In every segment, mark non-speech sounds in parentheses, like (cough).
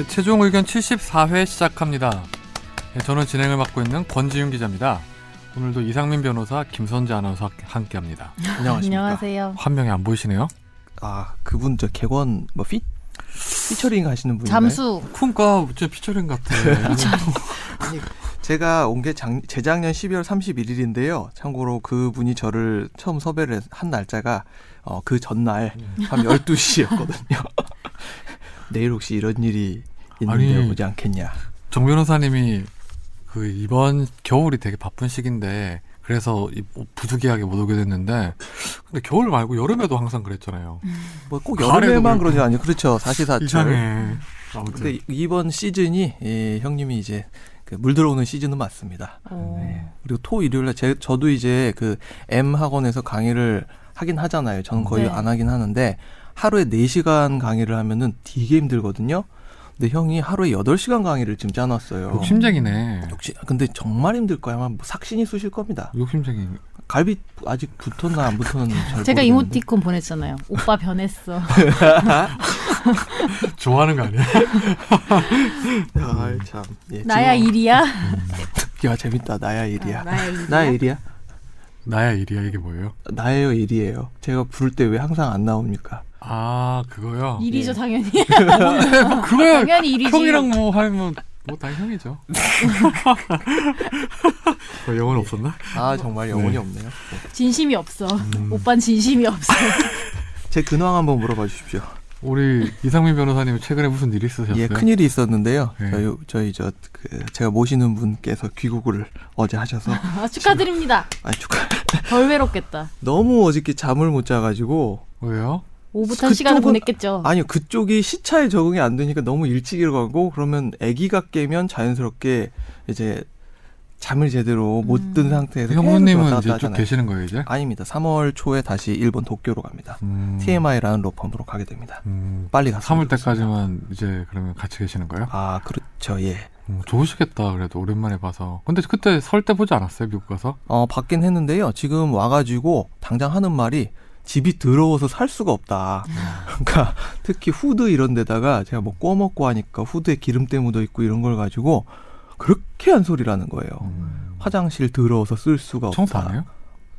네, 최종 의견 74회 시작합니다. 네, 저는 진행을 맡고 있는 권지윤 기자입니다. 오늘도 이상민 변호사, 김선재 아나운서 함께합니다. 안녕하십니까. 안녕하세요. 화면이 안 보이시네요? 아 그분 저 객원 뭐 피? 피처링 하시는 분인가요? 잠수. 쿵까 제 피처링 같아. (laughs) 아니 제가 온 게 재작년 12월 31일인데요. 참고로 그분이 저를 처음 섭외를 한 날짜가 어, 그 전날 밤 12시였거든요. (laughs) 내일 혹시 이런 일이 있는데 아니, 오지 않겠냐. 정 변호사님이 그 이번 겨울이 되게 바쁜 시기인데 그래서 이 부득이하게 못 오게 됐는데 근데 겨울 말고 여름에도 항상 그랬잖아요. 뭐꼭 가을에도 여름에만. 그러지 않아요. 그렇죠. 사시사철. 이상해. 아무튼 근데 이번 시즌이 예, 형님이 이제 그물 들어오는 시즌은 맞습니다. 어. 네. 그리고 토 일요일날 제 저도 이제 그 M 학원에서 강의를 하긴 하잖아요. 저는 거의 네. 안 하긴 하는데 하루에 4시간 강의를 하면은 되게 힘들거든요. 근데 형이 하루에 8시간 강의를 지금 짜놨어요. 욕심쟁이네. 역시 근데 정말 힘들 거야. 아마 뭐 삭신이 쑤실 겁니다. 욕심쟁이. 갈비 아직 붙었나 안 붙었는지 잘 제가 모르겠는데. 이모티콘 보냈잖아요. 오빠 변했어. (laughs) 좋아하는 거 아니야? (laughs) 아, 참. 예, 나야 지금- 일이야. 야 재밌다. 나야 일이야. 아, 나야 일이야. 나야 일이야. 나야 일이야 이게 뭐예요? 나예요 일이에요. 제가 부를 때 왜 항상 안 나옵니까? 아 그거요. 일이죠 예. 당연히. 뭔데 (laughs) 뭐 그거야 당연히 일이지. 형이랑 뭐 하면 뭐다 형이죠. (laughs) 뭐 영혼 없었나? 아 정말 영혼이 네. 없네요. 진심이 없어. 음. 오빤 진심이 없어. (laughs) 제 근황 한번 물어봐 주십시오. 우리 이상민 변호사님 최근에 무슨 일 있으셨어요? 예, 큰 일이 있었는데요. 네. 저희, 저희 저, 그, 제가 모시는 분께서 귀국을 어제 하셔서. 아, 축하드립니다. 아, 축하. 덜 외롭겠다. 너무 어저께 잠을 못 자가지고. 왜요? 오붓한 시간을 보냈겠죠. 아니요, 그쪽이 시차에 적응이 안 되니까 너무 일찍 일어가고, 그러면 아기가 깨면 자연스럽게 이제 잠을 제대로 못든 음. 상태에서. 계속 형부님은 이제 쭉. 계시는 거예요 이제? 아닙니다. 3월 초에 다시 일본 도쿄로 갑니다. 음, TMI라는 로펌으로 가게 됩니다. 음, 빨리 가서. 3월 때까지만 이제 그러면 같이 계시는 거예요? 아, 그렇죠. 예. 음, 좋으시겠다 그래도 오랜만에 봐서. 근데 그때 설 때 보지 않았어요 미국 가서? 어, 받긴 했는데요. 지금 와가지고 당장 하는 말이 집이 더러워서 살 수가 없다. 그러니까 특히 후드 이런 데다가 제가 뭐 구워 먹고 하니까 후드에 기름때 묻어 있고 이런 걸 가지고 그렇게 한 소리라는 거예요. 음. 화장실 더러워서 쓸 수가 없다. 청소?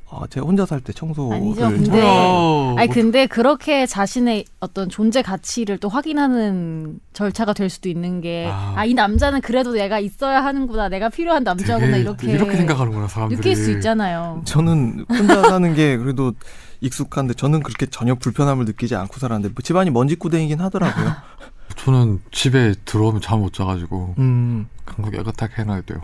어, 제가 혼자 살 때 청소를 아니죠, 근데- 뭐야. 아니 근데 그렇게 자신의 어떤 존재 가치를 또 확인하는 절차가 될 수도 있는 게 아. 아이 남자는 그래도 내가 있어야 하는구나 내가 필요한 남자구나 이렇게 이렇게 생각하는구나 사람들이. 느낄 수 있잖아요. 저는 혼자 사는 게 그래도 익숙한데 저는 그렇게 전혀 불편함을 느끼지 않고 살았는데 뭐 집안이 먼지구덩이긴 하더라고요. (laughs) 저는 집에 들어오면 잠 못 자가지고 음, 강국 깨끗하게 해놔야 돼요.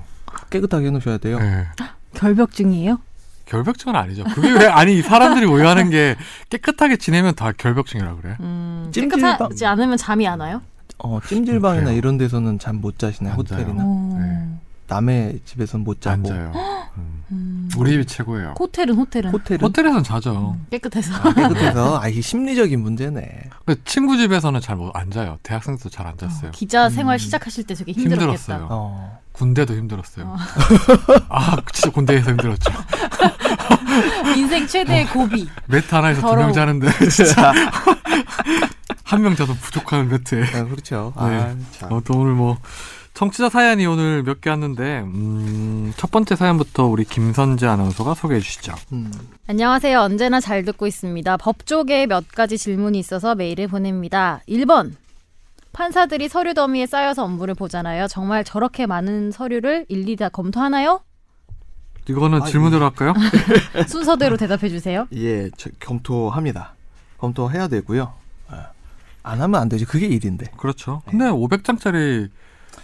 깨끗하게 해놓으셔야 돼요. 네. 결벽증이에요? 결벽증은 아니죠. 그게 왜 아니 사람들이 오해하는 게 깨끗하게 지내면 다 결벽증이라 그래. 음, 찜질방- 깨끗하지 않으면 잠이 안 와요? 어, 찜질방이나 그래요. 이런 데서는 잠 못 자시나요? 안 호텔이나. 자요. 어. 네. 남의 집에서는 못 자고. 앉아요. (gasps) 음. 음. 우리 집이 최고예요. 호텔은 호텔은 호텔은 호텔에선 자죠. 음, 깨끗해서 아, 깨끗해서 아 이게 심리적인 문제네. 친구 집에서는 잘 못 앉아요. 대학생도 잘 안 잤어요. 기자 음. 생활 시작하실 때 되게 힘들었겠다. 힘들었어요. 어. 군대도 힘들었어요. 어. 아, 진짜 군대에서 힘들었죠. (laughs) 인생 최대의 고비. 매트 하나에서 두 명. 자는데 (laughs) 진짜. 한 명 자도 부족한 매트에. 아, 그렇죠. 네. 아, 참. 어, 또 오늘 뭐 청취자 사연이 오늘 몇 개 왔는데 음, 첫 번째 사연부터 우리 김선재 아나운서가 소개해 주시죠. 음. 안녕하세요. 언제나 잘 듣고 있습니다. 법조계에 몇 가지 질문이 있어서 메일을 보냅니다. 1번. 판사들이 서류 더미에 쌓여서 업무를 보잖아요. 정말 저렇게 많은 서류를 일일이 다 검토하나요? 이거는 아, 질문대로 할까요? (laughs) 순서대로 대답해 주세요. 예, 저, 검토합니다. 검토해야 되고요. 아, 안 하면 안 되지. 그게 일인데. 그렇죠. 근데 500장짜리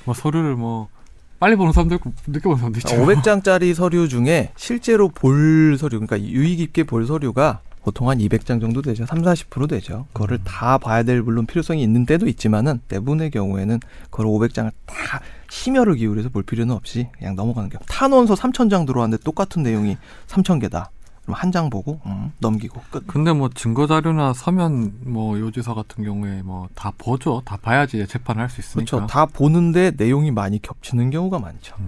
뭐 서류를 뭐 빨리 보는 사람도 있고 늦게 보는 사람도 있죠. 500장짜리 서류 중에 실제로 볼 서류, 그러니까 유의 깊게 볼 서류가 보통 한 200장 정도 되죠. 3, 40% 되죠. 그거를 다 봐야 될 물론 필요성이 있는 때도 있지만은 대부분의 경우에는 그걸 500장을 다 심혈을 기울여서 볼 필요는 없이 그냥 넘어가는 경우. 탄원서 3,000장 들어왔는데 똑같은 내용이 3,000개다. 한 장 보고 음, 넘기고 끝. 근데 뭐 증거 자료나 서면 뭐 요지서 같은 경우에 뭐 다 보죠. 다 봐야지 재판을 할 수 있으니까. 그렇죠. 다 보는데 내용이 많이 겹치는 경우가 많죠. 음.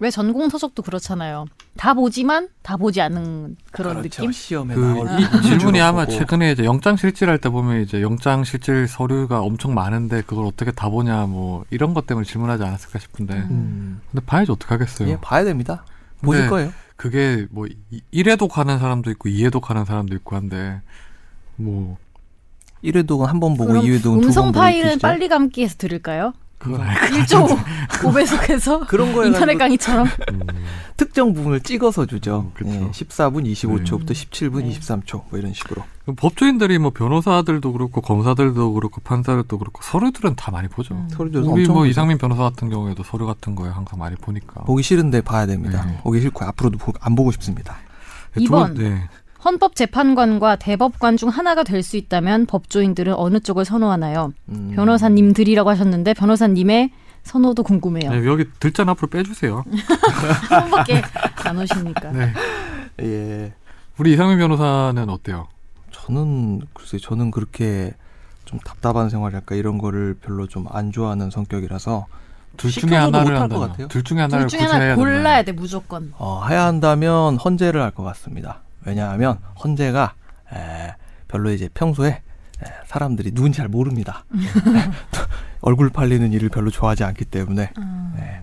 왜 전공 서적도 그렇잖아요. 다 보지만 다 보지 않는 그런 그렇죠. 느낌? 시험에 그 나올 이 질문이 아마 보고. 최근에 이제 영장 실질할 때 보면 이제 영장 실질 서류가 엄청 많은데 그걸 어떻게 다 보냐 뭐 이런 것 때문에 질문하지 않았을까 싶은데 음. 근데 봐야지 어떻게 하겠어요. 예, 봐야 됩니다. 보실 거예요. 그게 뭐 1회독 하는 사람도 있고 2회독 하는 사람도 있고 한데 뭐 1회독은 한 번 보고 그럼 2회독은 두번 음성 보고 파일은 있으시죠? 빨리 감기해서 들을까요? 그건 알 1.5배속해서 그런 거에 인터넷 강의처럼 음, (laughs) 특정 부분을 찍어서 주죠. 음. 예, 14분 25초부터 네. 17분 네. 23초 뭐 이런 식으로. 법조인들이 뭐 변호사들도 그렇고 검사들도 그렇고 판사들도 그렇고 서류들은 다 많이 보죠. 음. 서류도 우리 엄청 뭐 보죠. 이상민 변호사 같은 경우에도 서류 같은 거에 항상 많이 보니까. 보기 싫은데 봐야 됩니다. 네. 보기 싫고 앞으로도 보- 안 보고 싶습니다. 두 이번. 번- 네. 헌법재판관과 대법관 중 하나가 될 수 있다면 법조인들은 어느 쪽을 선호하나요? 음. 변호사님들이라고 하셨는데 변호사님의 선호도 궁금해요. 네, 여기 들잔 앞으로 빼주세요. (laughs) 한 번밖에 안 오시니까. 네. 예. 우리 이상민 변호사는 어때요? 저는 글쎄 저는 그렇게 좀 답답한 생활할까 이런 거를 별로 좀 안 좋아하는 성격이라서 둘 중에 하나를 못할 것 한다면 같아요. 둘 중에 하나를 둘 중에 하나. 골라야 돼 무조건. 어, 해야 한다면 헌재를 할 것 같습니다. 왜냐하면 헌재가 에, 별로 이제 평소에 에, 사람들이 누군지 잘 모릅니다. (laughs) 얼굴 팔리는 일을 별로 좋아하지 않기 때문에 네,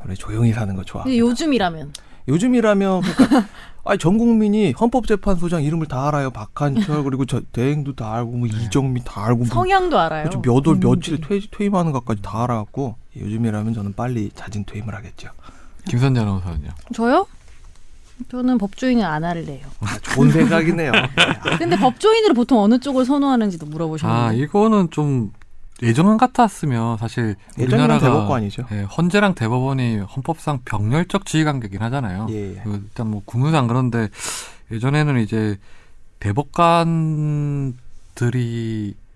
원래 조용히 사는 거 좋아. 요즘이라면 요즘이라면 그러니까 (laughs) 아니 전 국민이 헌법재판소장 이름을 다 알아요. 박한철 그리고 저 대행도 다 알고 뭐 이정미 다 알고 뭐 성향도 알아요. 그렇죠. 몇월 국민들이. 며칠 퇴, 퇴임하는 것까지 다 알아갖고 요즘이라면 저는 빨리 자진 퇴임을 하겠죠. 김선재 아나운서는요? 저요? 저는 법조인을 안 할래요. 아, 좋은 생각이네요. (laughs) 근데 법조인으로 보통 어느 쪽을 선호하는지도 아 물어보셨는데. 이거는 좀 예전 같았으면 사실 예전에는 우리나라가 대법관이죠. 예, 헌재랑 대법원이 헌법상 병렬적 지휘 관계긴 하잖아요. 예, 예. 그 일단 뭐 국무상 그런데 예전에는 이제 대법관들이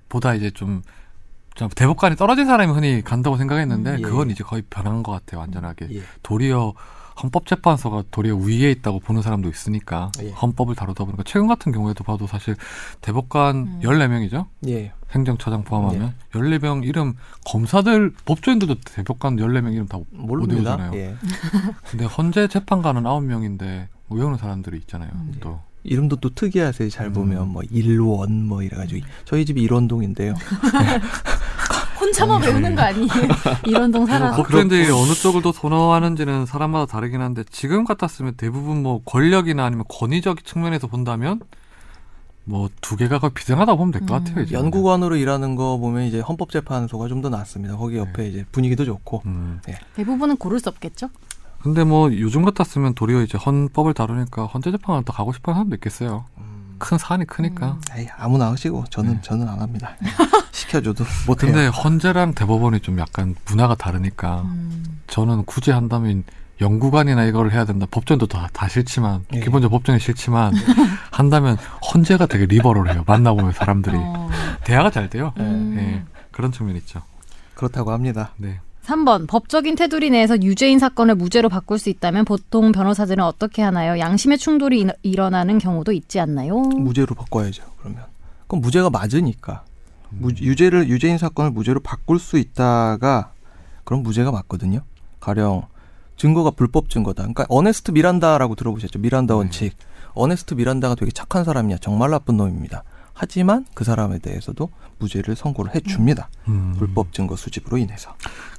보다 이제 좀, 좀 대법관이 떨어진 사람이 흔히 간다고 생각했는데 음. 그건 예. 이제 거의 변한 것 같아요 완전하게 예. 도리어 헌법재판소가 도리어 위에 있다고 보는 사람도 있으니까 예. 헌법을 다루다 보니까 최근 같은 경우에도 봐도 사실 대법관 음. 14명이죠 예. 행정처장 포함하면 14명 이름 검사들 법조인들도 대법관 14명 이름 다 모릅니다. 외우잖아요. 예. (laughs) 근데 헌재 재판관은 9명인데 외우는 사람들이 있잖아요. 음. 또 이름도 또 특이하세요. 잘 음. 보면 뭐 일원 뭐 이래 가지고 저희 집이 일원동인데요. (laughs) 혼자만 외우는 거 아니에요? (laughs) 이런 동 살아서. 법조인들이 어느 쪽을 더 선호하는지는 사람마다 다르긴 한데 지금 같았으면 대부분 뭐 권력이나 아니면 권위적 측면에서 본다면 뭐 두 개가 거의 비등하다고 보면 될것 음. 같아요. 이제. 연구관으로 일하는 거 보면 이제 헌법재판소가 좀 더 낫습니다. 거기 옆에 이제 분위기도 좋고. 음. 대부분은 고를 수 없겠죠? 근데 뭐 요즘 같았으면 도리어 이제 헌법을 다루니까 헌재재판을 더 가고 싶어 하는 사람도 있겠어요. 음. 큰 사안이 크니까. 에이, 아무나 하시고 저는 네. 저는 안 합니다. (laughs) 시켜줘도 못해요. 근데 헌재랑 대법원이 좀 약간 문화가 다르니까 음. 저는 굳이 한다면 연구관이나 이걸 해야 된다. 법전도 다, 다 싫지만 예. 기본적으로 법전이 싫지만 한다면 헌재가 되게 리버럴해요. 만나보면 사람들이 어. 대화가 잘 돼요. 음. 예, 그런 측면 이 있죠. 그렇다고 합니다. 네. 3번 법적인 테두리 내에서 유죄인 사건을 무죄로 바꿀 수 있다면 보통 변호사들은 어떻게 하나요? 양심의 충돌이 일- 일어나는 경우도 있지 않나요? 무죄로 바꿔야죠. 그러면 그럼 무죄가 맞으니까 무, 유죄를 유죄인 사건을 무죄로 바꿀 수 있다가 그럼 무죄가 맞거든요. 가령 증거가 불법 증거다. 그러니까 어네스트 미란다라고 들어보셨죠? 미란다 네. 원칙. 어네스트 미란다가 되게 착한 사람이야. 정말 나쁜 놈입니다. 하지만 그 사람에 대해서도 무죄를 선고를 해줍니다. 음. 불법 증거 수집으로 인해서.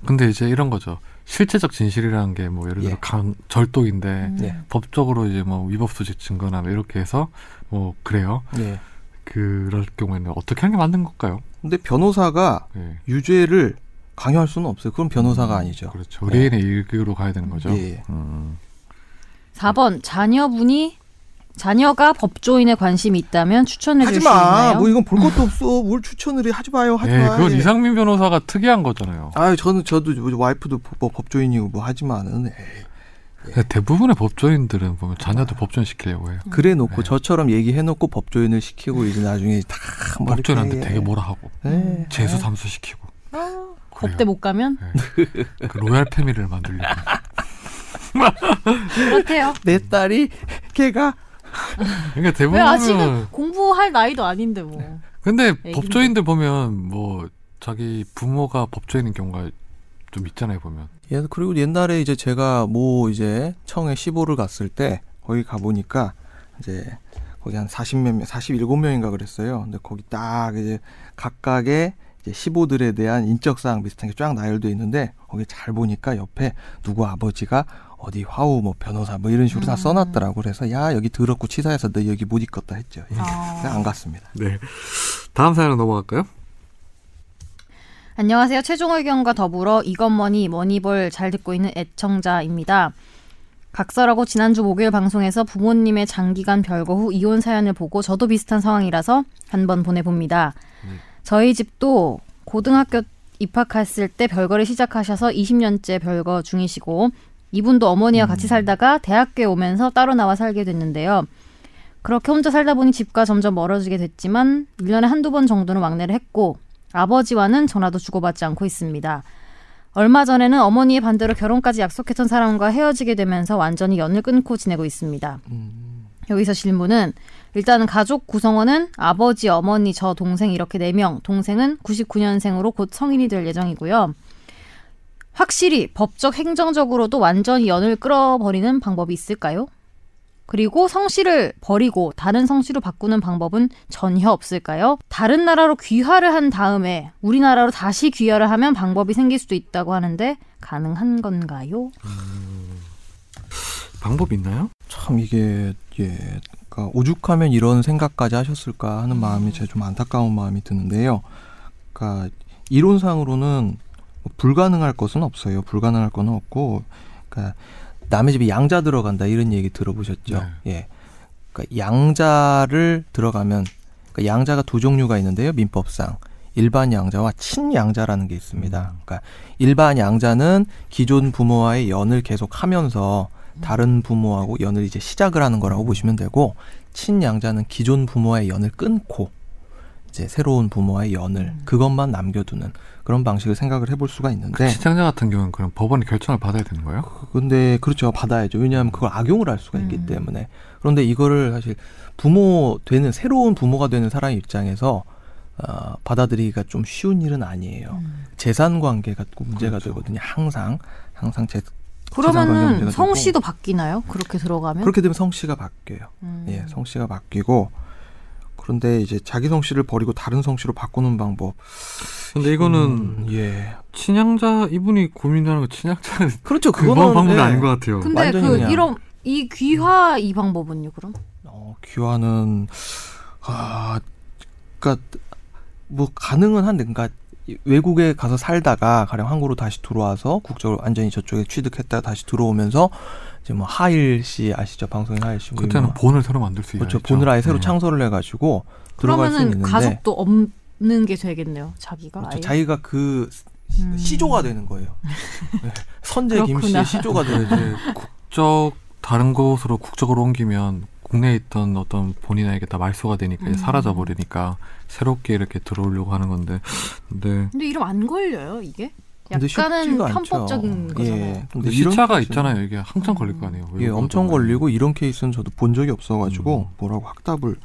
근데 이제 이런 거죠. 실체적 진실이라는 게 뭐 예를 들어 예. 강, 절도인데 음. 네. 법적으로 이제 뭐 위법 수집 증거나 뭐 이렇게 해서 뭐 그래요. 예. 그럴 경우에는 어떻게 하는 게 맞는 걸까요? 근데 변호사가 예. 유죄를 강요할 수는 없어요. 그건 변호사가 아니죠. 그렇죠. 의뢰인의 일기로 가야 되는 거죠. 예. 음. 4번 자녀분이 자녀가 법조인에 관심이 있다면 추천해 줄 하지 수 마. 있나요? 뭐 이건 볼 것도 없어. 뭘 추천을 해. 하지 마요. 하지 예, 마. 그건 예. 이상민 변호사가 특이한 거잖아요. 아유, 저는 저도 뭐 와이프도 법- 뭐 법조인이고 뭐 하지만은 에이, 근데 대부분의 법조인들은 보면 자녀들 법조인 시키려고 해요. 그래 놓고 네. 저처럼 얘기해 놓고 법조인을 시키고 이제 나중에 다 법조인한테 예. 되게 뭐라 하고 예. 재수 예. 삼수 시키고. 아. 법대 못 가면 예. 그 로얄 패밀리를 만들려고. (laughs) 그렇대요. 내 딸이 걔가 (laughs) 그러니까 왜 대부분은 아직은 공부할 나이도 아닌데 뭐. 근데 애기인데. 법조인들 보면 뭐 자기 부모가 법조인인 경우가 좀 있잖아요 보면. 예, 그리고 옛날에 이제 제가 뭐 이제 청에 15를 갔을 때 거기 가 보니까 이제 거기 한 40몇 명, 47명인가 그랬어요. 근데 거기 딱 이제 각각의 이제 15들에 대한 인적 사항 비슷한 게 쫙 나열돼 있는데 거기 잘 보니까 옆에 누구 아버지가 어디 화우 뭐 변호사 뭐 이런 식으로 다 음. 써놨더라고 그래서 야 여기 더럽고 치사해서 너 여기 못 있겠다 했죠. 예. 아. 안 갔습니다. 네. 다음 사연으로 넘어갈까요? 안녕하세요. 최종 의견과 더불어 이것머니 머니볼 잘 듣고 있는 애청자입니다. 각설하고 지난주 목요일 방송에서 부모님의 장기간 별거 후 이혼 사연을 보고 저도 비슷한 상황이라서 한번 보내봅니다. 음. 저희 집도 고등학교 입학했을 때 별거를 시작하셔서 20년째 별거 중이시고 이분도 어머니와 같이 살다가 대학교에 오면서 따로 나와 살게 됐는데요. 그렇게 혼자 살다 보니 집과 점점 멀어지게 됐지만 1년에 한두 번 정도는 왕래를 했고 아버지와는 전화도 주고받지 않고 있습니다. 얼마 전에는 어머니의 반대로 결혼까지 약속했던 사람과 헤어지게 되면서 완전히 연을 끊고 지내고 있습니다. 음, 여기서 질문은 일단은 가족 구성원은 아버지, 어머니, 저 동생 이렇게 4명, 동생은 99년생으로 곧 성인이 될 예정이고요. 확실히 법적 행정적으로도 완전히 연을 끌어버리는 방법이 있을까요? 그리고 성씨를 버리고 다른 성씨로 바꾸는 방법은 전혀 없을까요? 다른 나라로 귀화를 한 다음에 우리나라로 다시 귀화를 하면 방법이 생길 수도 있다고 하는데 가능한 건가요? 방법 있나요? 참 이게 예, 그러니까 오죽하면 이런 생각까지 하셨을까 하는 마음이 제가 좀 안타까운 마음이 드는데요. 그러니까 이론상으로는 뭐 불가능할 것은 없어요. 불가능할 건 없고, 그러니까 남의 집에 양자 들어간다 이런 얘기 들어보셨죠? 예. 그러니까 양자를 들어가면 그러니까 양자가 두 종류가 있는데요. 민법상 일반 양자와 친양자라는 게 있습니다. 그러니까 일반 양자는 기존 부모와의 연을 계속하면서 다른 부모하고 연을 이제 시작을 하는 거라고 보시면 되고 친양자는 기존 부모와의 연을 끊고 이제 새로운 부모와의 연을 그것만 남겨두는 그런 방식을 생각을 해볼 수가 있는데 시장자 같은 경우는 그럼 법원의 결정을 받아야 되는 거예요? 근데 그렇죠 받아야죠 왜냐하면 그걸 악용을 할 수가 있기 음. 때문에 그런데 이거를 사실 부모 되는 새로운 부모가 되는 사람 입장에서 어, 받아들이기가 좀 쉬운 일은 아니에요 음. 재산 관계가 문제가 그렇죠. 되거든요 항상 항상 재, 관계 그러면은 성씨도 바뀌나요? 그렇게 들어가면? 그렇게 되면 성씨가 바뀌어요 음. 예 성씨가 바뀌고 그런데 이제 자기 성씨를 버리고 다른 성씨로 바꾸는 방법 근데 이거는 음, 예 친양자 이분이 고민하는 거 친양자는 (laughs) 그렇죠 그거는 방법이 예. 아닌 것 같아요. 근데 완전히 그 그냥- 이런 이 귀화 이 방법은요 그럼? 어, 귀화는 아, 그러니까 뭐 가능은 한데, 그러니까 외국에 가서 살다가 가령 한국으로 다시 들어와서 국적을 완전히 저쪽에 취득했다가 다시 들어오면서 이제 뭐 하일 씨 아시죠 방송인 하일 씨 그때는 뭐, 본을 새로 만들 수 있죠. 그렇죠 본을 아예 새로 창설을 해가지고 들어갈 수는 그러면은 있는데 가족도 없는 게 되겠네요 자기가 그렇죠. 아예? 자기가 그 음. 시조가 되는 거예요. (laughs) 네. 선제 김 그렇구나. 씨의 시조가 되는. 국적 다른 곳으로 국적으로 옮기면 국내에 있던 어떤 본인에게 다 말소가 되니까 이제 음. 사라져 버리니까 새롭게 이렇게 들어오려고 하는 건데 근데 근데 이름 안 걸려요 이게? 근데 약간은. 편법적인 거잖아요. 예. 근데 이런 시차가 케이스는- 있잖아요. 이게 항상 걸릴 거 아니에요. 예, 엄청 걸리고 이런 케이스는 저도 본 적이 없어가지고 음. 뭐라고 확답을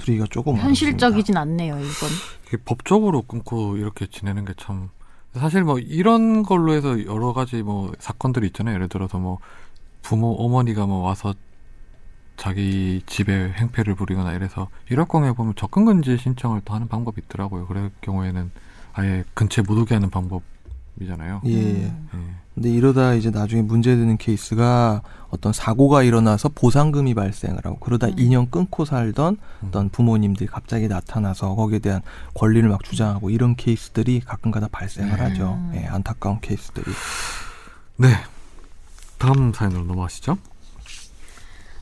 드리기가 조금 현실적이진 않네요 이건. 이게 법적으로 끊고 이렇게 지내는 게 참 사실 뭐 이런 걸로 해서 여러 가지 뭐 사건들이 있잖아요. 예를 들어서 뭐 부모 어머니가 뭐 와서 자기 집에 행패를 부리거나 이래서 이럴 경우에 보면 접근금지 신청을 더 하는 방법이 있더라고요. 그럴 경우에는 아예 근처에 못 오게 하는 방법 이잖아요. 예, 예. 음. 예. 근데 이러다 이제 나중에 문제되는 케이스가 어떤 사고가 일어나서 보상금이 발생을 하고 그러다 음. 2년 끊고 살던 음. 어떤 부모님들이 갑자기 나타나서 거기에 대한 권리를 막 주장하고 이런 케이스들이 가끔가다 발생을 네. 하죠. 음. 예, 안타까운 케이스들이. 네. 다음 사연으로 넘어가시죠.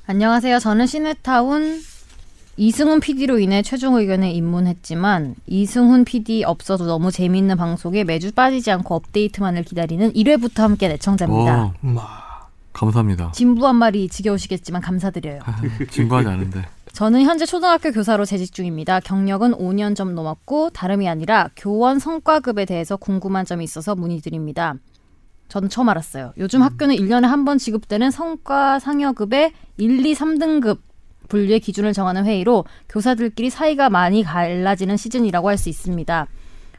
안녕하세요. 저는 시네타운 이승훈 PD로 인해 최종 의견에 입문했지만 이승훈 PD 없어도 너무 재미있는 방송에 매주 빠지지 않고 업데이트만을 기다리는 1회부터 함께 애청자입니다. 오, 음, 아, 감사합니다. 진부 한 말이 지겨우시겠지만 감사드려요. (laughs) 진부하지 않은데. 저는 현재 초등학교 교사로 재직 중입니다. 경력은 5년 좀 넘었고 다름이 아니라 교원 성과급에 대해서 궁금한 점이 있어서 문의드립니다. 저는 처음 알았어요. 요즘 학교는 1년에 한 번 지급되는 성과 상여급의 1, 2, 3등급 분류의 기준을 정하는 회의로 교사들끼리 사이가 많이 갈라지는 시즌이라고 할 수 있습니다.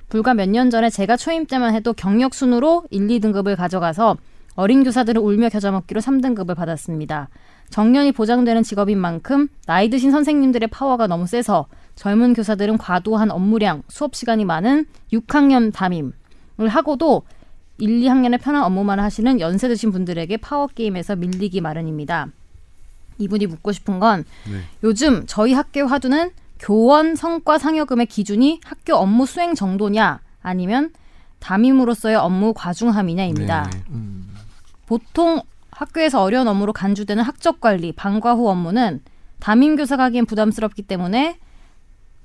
불과 몇 년 전에 제가 초임 때만 해도 경력 순으로 1, 2등급을 가져가서 어린 교사들은 울며 겨자 먹기로 3등급을 받았습니다. 정년이 보장되는 직업인 만큼 나이 드신 선생님들의 파워가 너무 세서 젊은 교사들은 과도한 업무량, 수업 시간이 많은 6학년 담임을 하고도 1, 2학년의 편한 업무만 하시는 연세 드신 분들에게 파워 게임에서 밀리기 마련입니다. 이분이 묻고 싶은 건 네. 요즘 저희 학교 화두는 교원 성과 상여금의 기준이 학교 업무 수행 정도냐 아니면 담임으로서의 업무 과중함이냐입니다. 네. 음. 보통 학교에서 어려운 업무로 간주되는 학적 관리, 방과 후 업무는 담임 교사가 하기엔 부담스럽기 때문에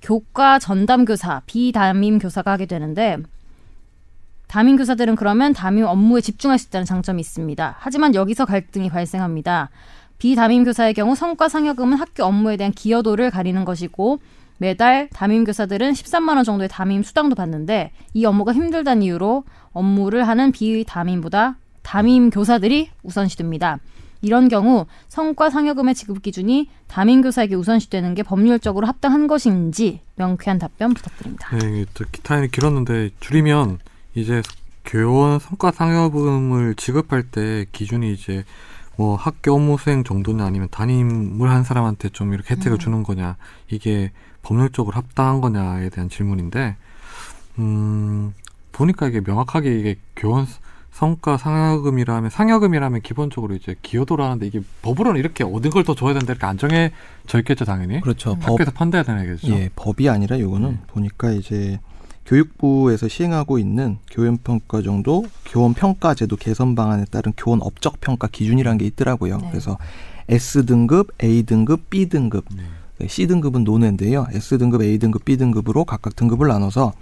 교과 전담 교사, 비담임 교사가 하게 되는데 담임 교사들은 그러면 담임 업무에 집중할 수 있다는 장점이 있습니다. 하지만 여기서 갈등이 발생합니다. 비담임 교사의 경우 성과 상여금은 학교 업무에 대한 기여도를 가리는 것이고 매달 담임 교사들은 13만 원 정도의 담임 수당도 받는데 이 업무가 힘들다는 이유로 업무를 하는 비담임보다 담임 교사들이 우선시됩니다. 이런 경우 성과 상여금의 지급 기준이 담임 교사에게 우선시되는 게 법률적으로 합당한 것인지 명쾌한 답변 부탁드립니다. 네, 기타임이 길었는데 줄이면 이제 교원 성과 상여금을 지급할 때 기준이 이제 뭐 학교 업무 수행 정도냐 아니면 담임을 한 사람한테 좀 이렇게 혜택을 음. 주는 거냐 이게 법률적으로 합당한 거냐에 대한 질문인데 음 보니까 이게 명확하게 이게 교원 성과 상여금이라면 상여금이라면 기본적으로 이제 기여도라는데 이게 법으로는 이렇게 어느 걸 더 줘야 된다 이렇게 안 정해져 있겠죠 당연히 그렇죠. 법, 학교에서 판단해야 되는 거겠죠. 예, 법이 아니라 요거는 네. 보니까 이제 교육부에서 시행하고 있는 교원 평가 정도 교원 평가 제도 개선 방안에 따른 교원 업적 평가 기준이라는 게 있더라고요. 네. 그래서 S 등급, A 등급, B 등급, 네. C 등급은 논외인데요. S 등급, A 등급, B 등급으로 각각 등급을 나눠서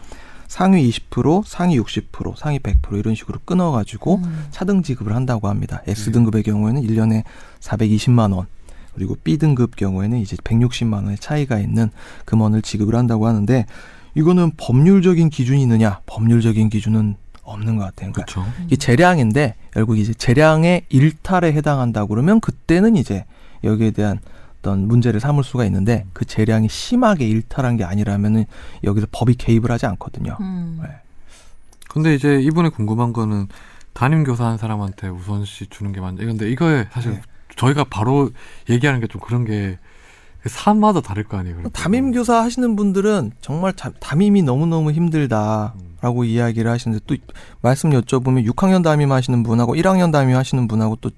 상위 20%, 상위 60%, 상위 100% 이런 식으로 끊어 가지고 음. 차등 지급을 한다고 합니다. S 네. 등급의 경우에는 1년에 420만 원, 그리고 B 등급 경우에는 이제 160만 원의 차이가 있는 금원을 지급을 한다고 하는데 이거는 법률적인 기준이 있느냐? 법률적인 기준은 없는 것 같아요. 그러니까. 이게 재량인데 결국 이제 재량의 일탈에 해당한다 그러면 그때는 이제 여기에 대한 어떤 문제를 삼을 수가 있는데 그 재량이 심하게 일탈한 게 아니라면은 여기서 법이 개입을 하지 않거든요. 음. 네. 근데 이제 이분이 궁금한 거는 담임 교사 한 사람한테 우선시 주는 게 맞냐. 근데 이거에 사실 네. 저희가 바로 얘기하는 게 좀 그런 게 사람마다 다를 거 아니에요. 담임 교사 하시는 분들은 정말 자- 담임이 너무너무 힘들다라고 이야기를 하시는데 또 말씀 여쭤보면 6학년 담임 하시는 분하고 1학년 담임 하시는 분하고 또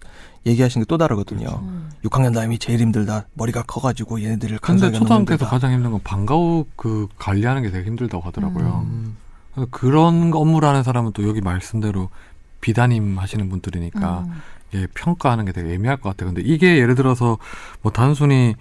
얘기하시는 게 또 다르거든요. 음. 6학년 담임이 제일 힘들다. 머리가 커가지고 얘네들을 근데 초등학교에서. 가장 힘든 건 방과 후 그 관리하는 게 되게 힘들다고 하더라고요. 음. 그래서 그런 업무를 하는 사람은 또 여기 말씀대로 비담임 하시는 분들이니까 음. 예, 평가하는 게 되게 애매할 것 같아요. 근데 이게 예를 들어서 뭐 단순히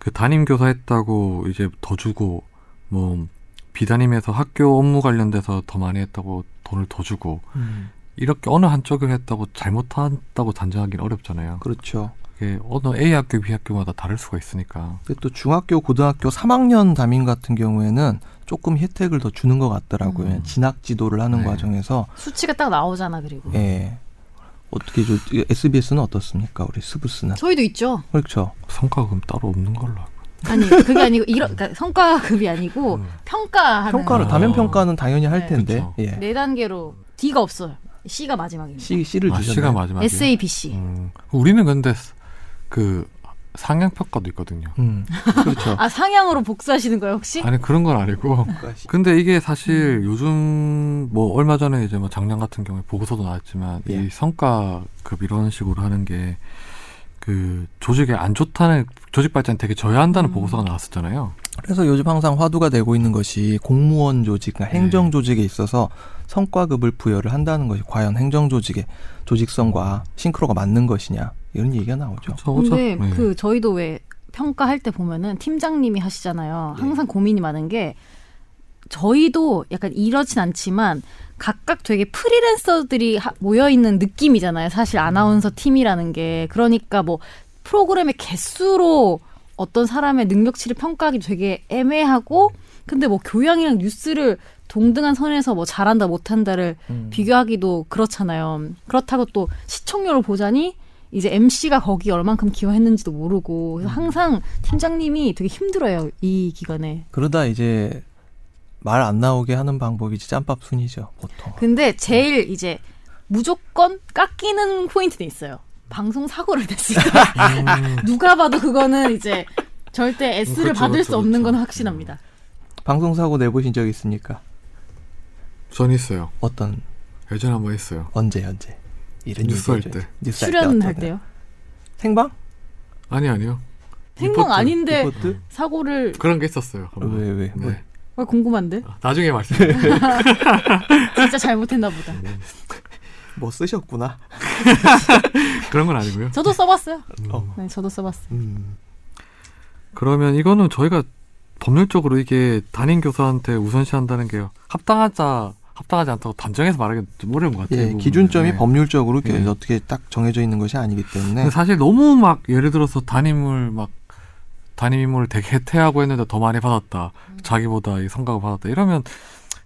그 담임 교사 했다고 이제 더 주고 뭐 비담임에서 학교 업무 관련돼서 더 많이 했다고 돈을 더 주고 음. 이렇게 어느 한쪽을 했다고 잘못한다고 단정하기는 어렵잖아요. 그렇죠. 그게 어느 A 학교 B 학교마다 다를 수가 있으니까. 근데 또 중학교, 고등학교 3학년 담임 같은 경우에는 조금 혜택을 더 주는 것 같더라고요. 음. 진학 지도를 하는 네. 과정에서 수치가 딱 나오잖아 그리고 예. 어떻게 저 SBS는 어떻습니까? 우리 스브스는 저희도 있죠. 그렇죠. 성과금 따로 없는 걸로. 아니 그게 아니고 이런 그러니까 성과급이 아니고 음. 평가하는 평가를 아. 담임 평가는 당연히 할 네. 텐데 그렇죠. 예. 네 단계로 D가 없어요. C가 마지막입니다. C C를 아, 주잖아요. 시가 마지막에. S A B C. 음, 우리는 근데 그 상향 평가도 있거든요. 음. 그렇죠. 아 상향으로 복수하시는 거예요 혹시? 아니 그런 건 아니고. 근데 이게 사실 음. 요즘 뭐 얼마 전에 이제 뭐 작년 같은 경우에 보고서도 나왔지만 예. 이 성과급 이런 식으로 하는 게 그 조직에 안 좋다는 조직 발전 되게 저해한다는 음. 보고서가 나왔었잖아요. 그래서 요즘 항상 화두가 되고 있는 것이 공무원 조직, 그러니까 네. 행정 조직에 있어서 성과급을 부여를 한다는 것이 과연 행정 조직의 조직성과 싱크로가 맞는 것이냐 이런 얘기가 나오죠. 그렇죠. 근데 네. 그 저희도 왜 평가할 때 보면은 팀장님이 하시잖아요. 네. 항상 고민이 많은 게 저희도 약간 이렇진 않지만 각각 되게 프리랜서들이 하- 모여 있는 느낌이잖아요. 사실 아나운서 팀이라는 게. 그러니까 뭐 프로그램의 개수로 어떤 사람의 능력치를 평가하기 되게 애매하고 근데 뭐 교양이랑 뉴스를 동등한 선에서 뭐 잘한다 못한다를 음. 비교하기도 그렇잖아요. 그렇다고 또 시청률을 보자니 이제 MC가 거기 얼만큼 기여했는지도 모르고 그래서 항상 팀장님이 되게 힘들어요 이 기간에. 그러다 이제 말 안 나오게 하는 방법이지 짬밥 순이죠 보통. 근데 제일 이제 무조건 깎이는 포인트는 있어요. 방송 사고를 냈을 때 음, (laughs) 누가 봐도 그거는 이제 절대 S를 그렇죠, 받을 그렇죠, 수 없는 건 그렇죠. 확실합니다. 방송 사고 내보신 적 있습니까? 전 있어요. 어떤 예전에 한번 했어요. 언제 언제? 이런 뉴스 할. 때. 뉴스 출연할 때요. 생방? 아니 아니요. 생방 리포트. 아닌데 리포트? 사고를 그런 게 있었어요. 왜 왜? 뭐 네. 어, 궁금한데 아, 나중에 말씀. (laughs) 진짜 잘못했나 보다. 뭐 쓰셨구나. (laughs) 그런 건 아니고요. 저도 써봤어요. 어. 네, 저도 써봤어요. 음. 그러면 이거는 저희가 법률적으로 이게 담임 교사한테 우선시한다는 게 합당하자 합당하지 않다고 단정해서 말하기 좀 어려운 것 같아요. 예. 기준점이 네. 법률적으로 네. 어떻게 딱 정해져 있는 것이 아니기 때문에 사실 너무 막 예를 들어서 담임을 막 담임 임무를 되게 혜택하고 했는데 더 많이 받았다. 자기보다 이 성과가 받았다. 이러면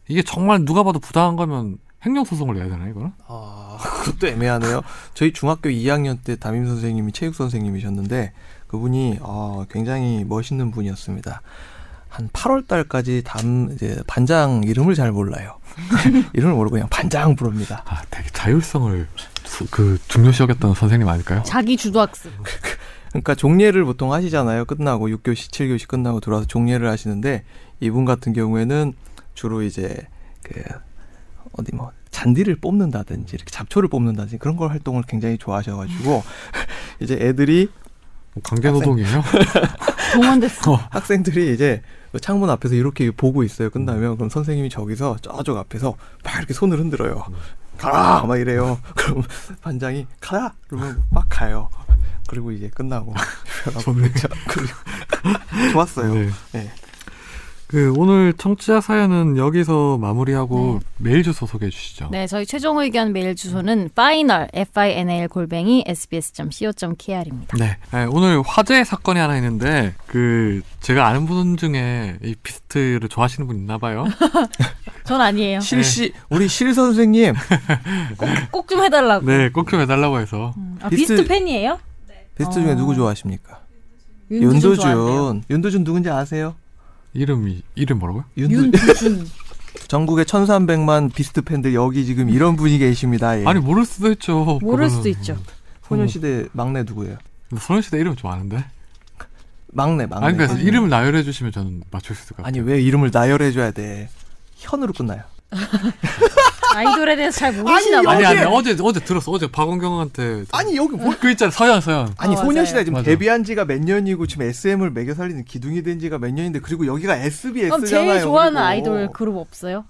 이게 정말 누가 봐도 부당한 거면 행정 소송을 내야 되나 이거는? 아, (laughs) 그것도 애매하네요. 저희 중학교 2학년 때 담임 선생님이 체육 선생님이셨는데 그분이 어, 굉장히 멋있는 분이었습니다. 한 8월 달까지 담 이제 반장 이름을 잘 몰라요. (laughs) 이름을 모르고 그냥 반장 부릅니다. 아, 되게 자율성을 수- 그 중요시 여겼던 선생님 아닐까요? 자기 주도 학습. 그러니까 종례를 보통 하시잖아요. 끝나고 6교시, 7교시 끝나고 들어와서 종례를 하시는데 이분 같은 경우에는 주로 이제 그 어디 뭐 잔디를 뽑는다든지 이렇게 잡초를 뽑는다든지 그런 걸 활동을 굉장히 좋아하셔가지고 (laughs) 이제 애들이 뭐 강제노동이에요? 동원됐어. (laughs) 학생들이 이제 그 창문 앞에서 이렇게 보고 있어요. 끝나면 그럼 선생님이 저기서 저쪽 앞에서 막 이렇게 손을 흔들어요. 가라 막 이래요. (laughs) 그럼 반장이 가라 그러면 막 가요. 그리고 이제 끝나고 (laughs) 좋네. 그리고 (laughs) 좋았어요. 네. 네. 그 오늘 청취자 사연은 여기서 마무리하고 네. 메일 주소 소개해 주시죠. 네, 저희 최종 의견 메일 주소는 final f i n a l 골뱅이 sbs.co.kr입니다. 네. 네, 오늘 화제 사건이 하나 있는데 그 제가 아는 분 중에 비스트를 좋아하시는 분 있나 봐요. (laughs) 전 아니에요. 실시 우리 실 선생님 꼭 좀 해달라고. 네, 꼭 좀 해달라고 해서 음, 아, 비스트- 비스트 팬이에요? 비스트 중에 어. 누구 좋아하십니까? 윤두준 좋아한대요. 윤두준. 윤두준 누군지 아세요? 이름이 이름 뭐라고요? 윤두 윤두준. (laughs) 전국에 1,300만 비스트 팬들 여기 지금 이런 분이 계십니다. 예. 아니 모를 수도 있죠. 모를 그거는. 수도 있죠. 소녀시대 막내 누구예요? 소녀시대 이름 좀 아는데. 막내 막내. 아니 그래서 네. 이름을 나열해 주시면 저는 맞출 수 있을 것 같아요. 아니 왜 이름을 나열해 줘야 돼? 현으로 끝나요. (laughs) 아이돌에 대해서 잘 모르시나 아니, 봐요. 아니 아니 어제 어제 들었어 어제 박원경한테 아니 여기 뭐 그 있잖아 서현 서현 아니 어, 소녀시대 맞아요. 지금 맞아. 데뷔한 지가 몇 년이고 지금 SM을 매겨 살리는 기둥이 된 지가 몇 년인데 그리고 여기가 SBS잖아요. 그럼 제일 좋아하는 그리고. 아이돌 그룹 없어요?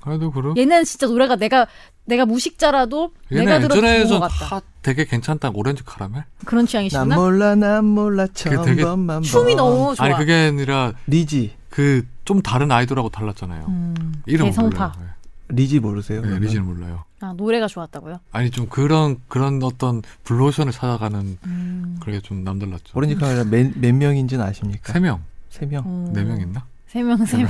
그래도 그래 얘는 진짜 노래가 내가 내가 무식자라도 내가 들어도 좋은 것 같다. 하, 되게 괜찮다 오렌지 카라멜 그런 난 취향이시구나. 몰라 난 몰라 천 되게 번만 춤이 번. 너무 좋아. 아니 그게 아니라 리지 그 좀 다른 아이돌하고 달랐잖아요 음, 이름 개성파. 몰라요 리지 모르세요? 네? 리지는 몰라요 아 노래가 좋았다고요? 아니 좀 그런 그런 어떤 블루오션을 찾아가는 음. 그게 좀 남달랐죠 오렌지 카라멜 몇, 몇 명인지는 아십니까? 세 명 세 명. 음. 네명 있나 세 명, 세 명.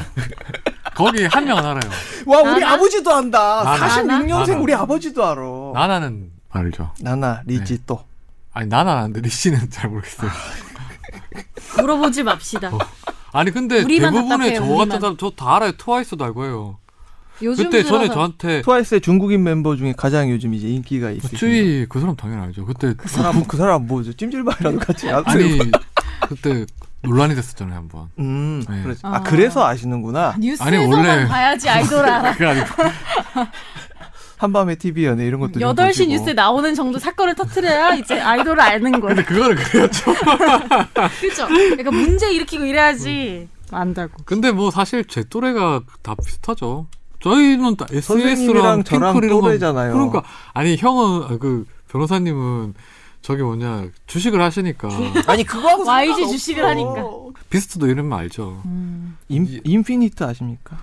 (laughs) 거기 한 명은 알아요 와 우리 나나? 아버지도 안다. 나나? 46년생 나나. 우리 아버지도 알아. 나나는 알죠 나나 리지 네. 또. 아니 나나는 아는데 리씨는 잘 모르겠어요 물어보지 맙시다. 어. 아니 근데 대부분의 답답해요, 저 우리만. 같은 사람 저 다 알아요 트와이스도 알고 해요 그때 전에 들어서 저한테 트와이스의 중국인 멤버 중에 가장 요즘 이제 인기가 있으신 쭈이 그 사람 당연히 알죠 그때 그 사람 그 사람 뭐죠? 찜질방이라도 같이. 아니 그때 논란이 됐었잖아요 한번 음, 네. 그렇지. 아. 아 그래서 아시는구나. 뉴스에서만 원래- 봐야지 아이돌 알아. 한밤의 TV 연예 이런 것도 좀 8시 보시고. 뉴스에 나오는 정도 사건을 터트려야 이제 아이돌을 아는 거야. 근데 그거를 그랬죠 (laughs) 그죠? 그러니까 문제 일으키고 이래야지 안다고. 근데 뭐 사실 제 또래가 다 비슷하죠 저희는 다 선생님이랑 저랑 핑클 이런 거 또래잖아요. 그러니까 아니 형은 아, 그 변호사님은 저기 뭐냐 주식을 하시니까 아니 그거하고 (laughs) YG. 주식을 하니까. 비스트도 이름만 알죠 음, 인, 인피니트 아십니까?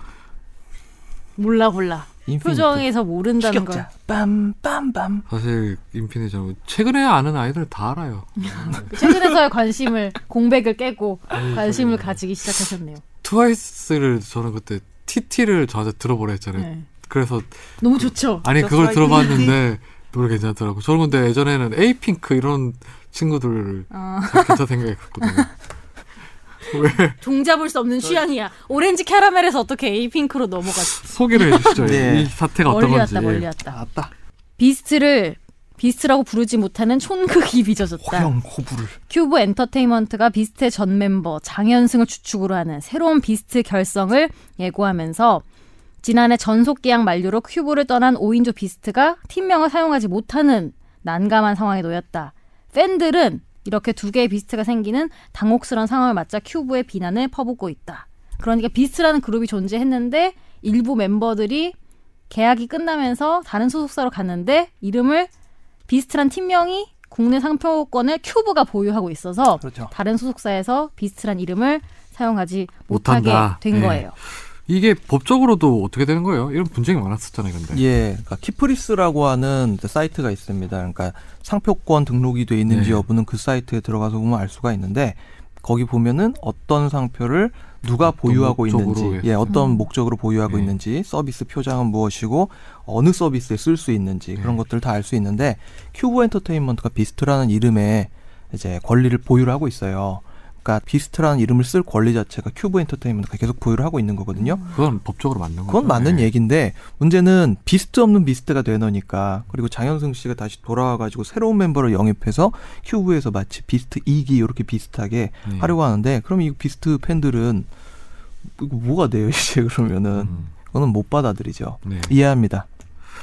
몰라 몰라. 인피니트. 표정에서 모른다는 걸. 추격자. 빰빰빰. 사실 인피니트 최근에 아는 아이들 다 알아요 (laughs) 최근에서야 관심을 공백을 깨고 관심을 가지기 시작하셨네요. 트와이스를 저는 그때 TT를 저한테 들어보라 했잖아요 네. 그래서 너무 좋죠. 아니 그걸 들어봤는데 (laughs) 노래 괜찮더라고. 저는 근데 예전에는 에이핑크 이런 친구들 어. 괜찮다 생각했거든요. (laughs) 종잡을 수 없는 취향이야. 오렌지 캐러멜에서 어떻게 에이핑크로 넘어갔지? 소개를 해주시죠. (laughs) 네. 이 사태가 어떤 멀리 건지. 왔다 멀리 왔다. 아따 비스트를 비스트라고 부르지 못하는 촌극이 빚어졌다. 호형 호부를. 큐브 엔터테인먼트가 비스트의 전 멤버 장현승을 주축으로 하는 새로운 비스트 결성을 예고하면서 지난해 전속 계약 만료로 큐브를 떠난 5인조 비스트가 팀명을 사용하지 못하는 난감한 상황에 놓였다. 팬들은 이렇게 두 개의 비스트가 생기는 당혹스러운 상황을 맞자 큐브에 비난을 퍼붓고 있다. 그러니까 비스트라는 그룹이 존재했는데 일부 멤버들이 계약이 끝나면서 다른 소속사로 갔는데 이름을 비스트란 팀명이 국내 상표권을 큐브가 보유하고 있어서 그렇죠. 다른 소속사에서 비스트란 이름을 사용하지 못한다. 못하게 된 네. 거예요. 이게 법적으로도 어떻게 되는 거예요? 이런 분쟁이 많았었잖아요, 근데. 예, 그러니까 키프리스라고 하는 이제 사이트가 있습니다. 그러니까 상표권 등록이 돼 있는지 네. 여부는 그 사이트에 들어가서 보면 알 수가 있는데 거기 보면은 어떤 상표를 누가 보유하고 있는지. 예, 어떤 음. 목적으로 보유하고 네. 있는지, 서비스 표장은 무엇이고 어느 서비스에 쓸 수 있는지 그런 네. 것들 다알 수 있는데 큐브 엔터테인먼트가 비스트라는 이름에 이제 권리를 보유를 하고 있어요. 그러니까 비스트라는 이름을 쓸 권리 자체가 큐브 엔터테인먼트가 계속 보유를 하고 있는 거거든요. 그건 법적으로 맞는 거죠. 그건 맞는 네. 얘기인데 문제는 비스트 없는 비스트가 되니까 그리고 장현승 씨가 다시 돌아와 가지고 새로운 멤버를 영입해서 큐브에서 마치 비스트 2기 이렇게 비슷하게 네. 하려고 하는데 그럼 이 비스트 팬들은 이거 뭐가 돼요 (laughs) 이제 그러면은 음, 그거는 못 받아들이죠 네. 이해합니다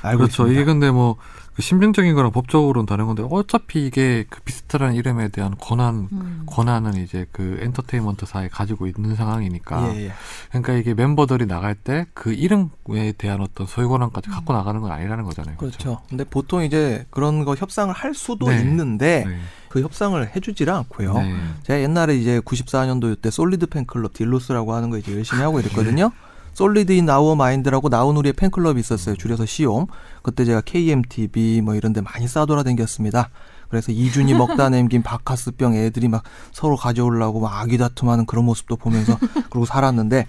알고 그렇죠. 있습니다 이게 근데 뭐, 그 심정적인 거랑 법적으로는 다른 건데, 어차피 이게 그 비슷한 이름에 대한 권한, 음. 권한은 이제 그 엔터테인먼트사에 가지고 있는 상황이니까. 예, 예. 그러니까 이게 멤버들이 나갈 때 그 이름에 대한 어떤 소유 권한까지 갖고 나가는 건 아니라는 거잖아요. 그렇죠 근데 보통 이제 그런 거 협상을 할 수도 네. 있는데 네. 그 협상을 해주질 않고요 네. 제가 옛날에 이제 94년도 때 솔리드 팬클럽 딜로스라고 하는 거 이제 열심히 하고 이랬거든요. Solid In Our Mind라고 나온 우리의 팬클럽이 있었어요. 줄여서 SIOM. 그때 제가 KMTV 뭐 이런 데 많이 싸돌아다녔습니다. 그래서 이준이 먹다 남긴 박카스병 애들이 막 서로 가져오려고 막 아귀다툼하는 그런 모습도 보면서 (laughs) 그러고 살았는데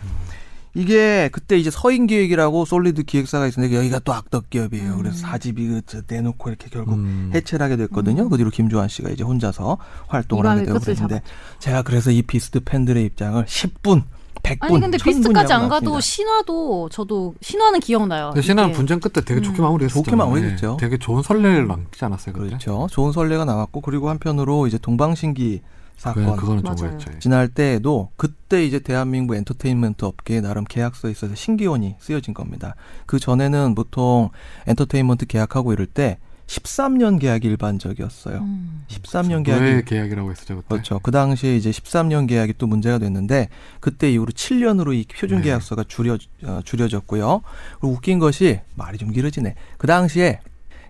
이게 그때 이제 서인 기획이라고 솔리드 기획사가 있었는데 여기가 또 악덕 기업이에요. 그래서 4집이 그저 내놓고 이렇게 결국 음. 해체를 하게 됐거든요. 그 뒤로 김조한 씨가 이제 혼자서 활동을 하게 되고 그랬는데 제가 그래서 이 비스트 팬들의 입장을 10분, 100분 아니 근데 비스트까지 안 가도. 신화도 저도 신화는 기억나요. 신화는. 분쟁 끝에 되게 좋게 음. 마무리했었죠. 좋게 마무리했죠. 되게 좋은 선례를 남기지 않았어요, 그때? 그렇죠. 좋은 선례가 나왔고 그리고 한편으로 이제 동방신기 사건 그, 그거는 좀 맞아요. 지날 때에도 그때 이제 대한민국 엔터테인먼트 업계에 나름 계약서에 있어서 신기원이 쓰여진 겁니다. 그 전에는 보통 엔터테인먼트 계약하고 이럴 때 13년 계약이 일반적이었어요. 음. 13년 계약이 노예 계약이라고 했었죠, 그때? 그렇죠. 그 당시에 이제 13년 계약이 또 문제가 됐는데 그때 이후로 7년으로 이 표준 네. 계약서가 줄여 어, 줄여졌고요. 그리고 웃긴 것이 말이 좀 길어지네. 그 당시에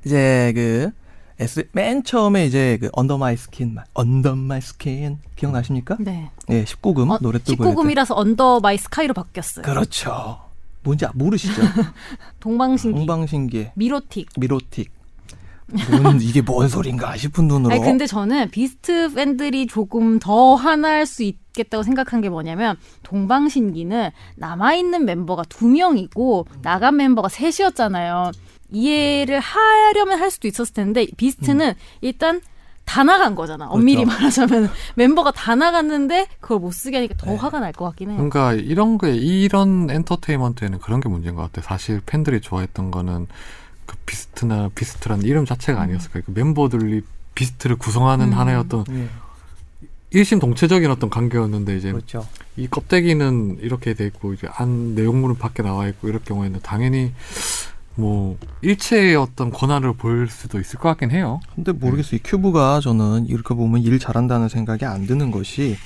이제 그 S 맨 처음에 이제 그 Under My Skin Under My Skin 기억나십니까? 네. 예, 19금 어, 노래 뜨고 이랬던. 19금이라서 Under My Sky로 바뀌었어요. 그렇죠. 뭔지 아- 모르시죠? (laughs) 동방신기, 동방신기의 미로틱. 미로틱. 뭔 이게 뭔 소린가 싶은 눈으로. 아니 근데 저는 비스트 팬들이 조금 더 화날 수 있겠다고 생각한 게 뭐냐면 동방신기는 남아 있는 멤버가 두 명이고 나간 멤버가 셋이었잖아요. 이해를 하려면 할 수도 있었을 텐데 비스트는 일단 다 나간 거잖아. 엄밀히 말하자면 (laughs) 멤버가 다 나갔는데 그걸 못 쓰게 하니까 더 네. 화가 날 것 같긴 해요. 그러니까 이런 게 이런 엔터테인먼트에는 그런 게 문제인 것 같아요. 사실 팬들이 좋아했던 거는 그 비스트나 비스트라는 이름 자체가 아니었을 거예요. 그 멤버들이 비스트를 구성하는 음. 하나의 어떤 예, 일심 동체적인 어떤 관계였는데 이제 그렇죠. 이 껍데기는 이렇게 돼 있고 이제 안 내용물은 밖에 나와 있고 이럴 경우에는 당연히 뭐 일체의 어떤 권한을 보일 수도 있을 것 같긴 해요. 근데 모르겠어요. 이 큐브가 저는 이렇게 보면 일 잘한다는 생각이 안 드는 것이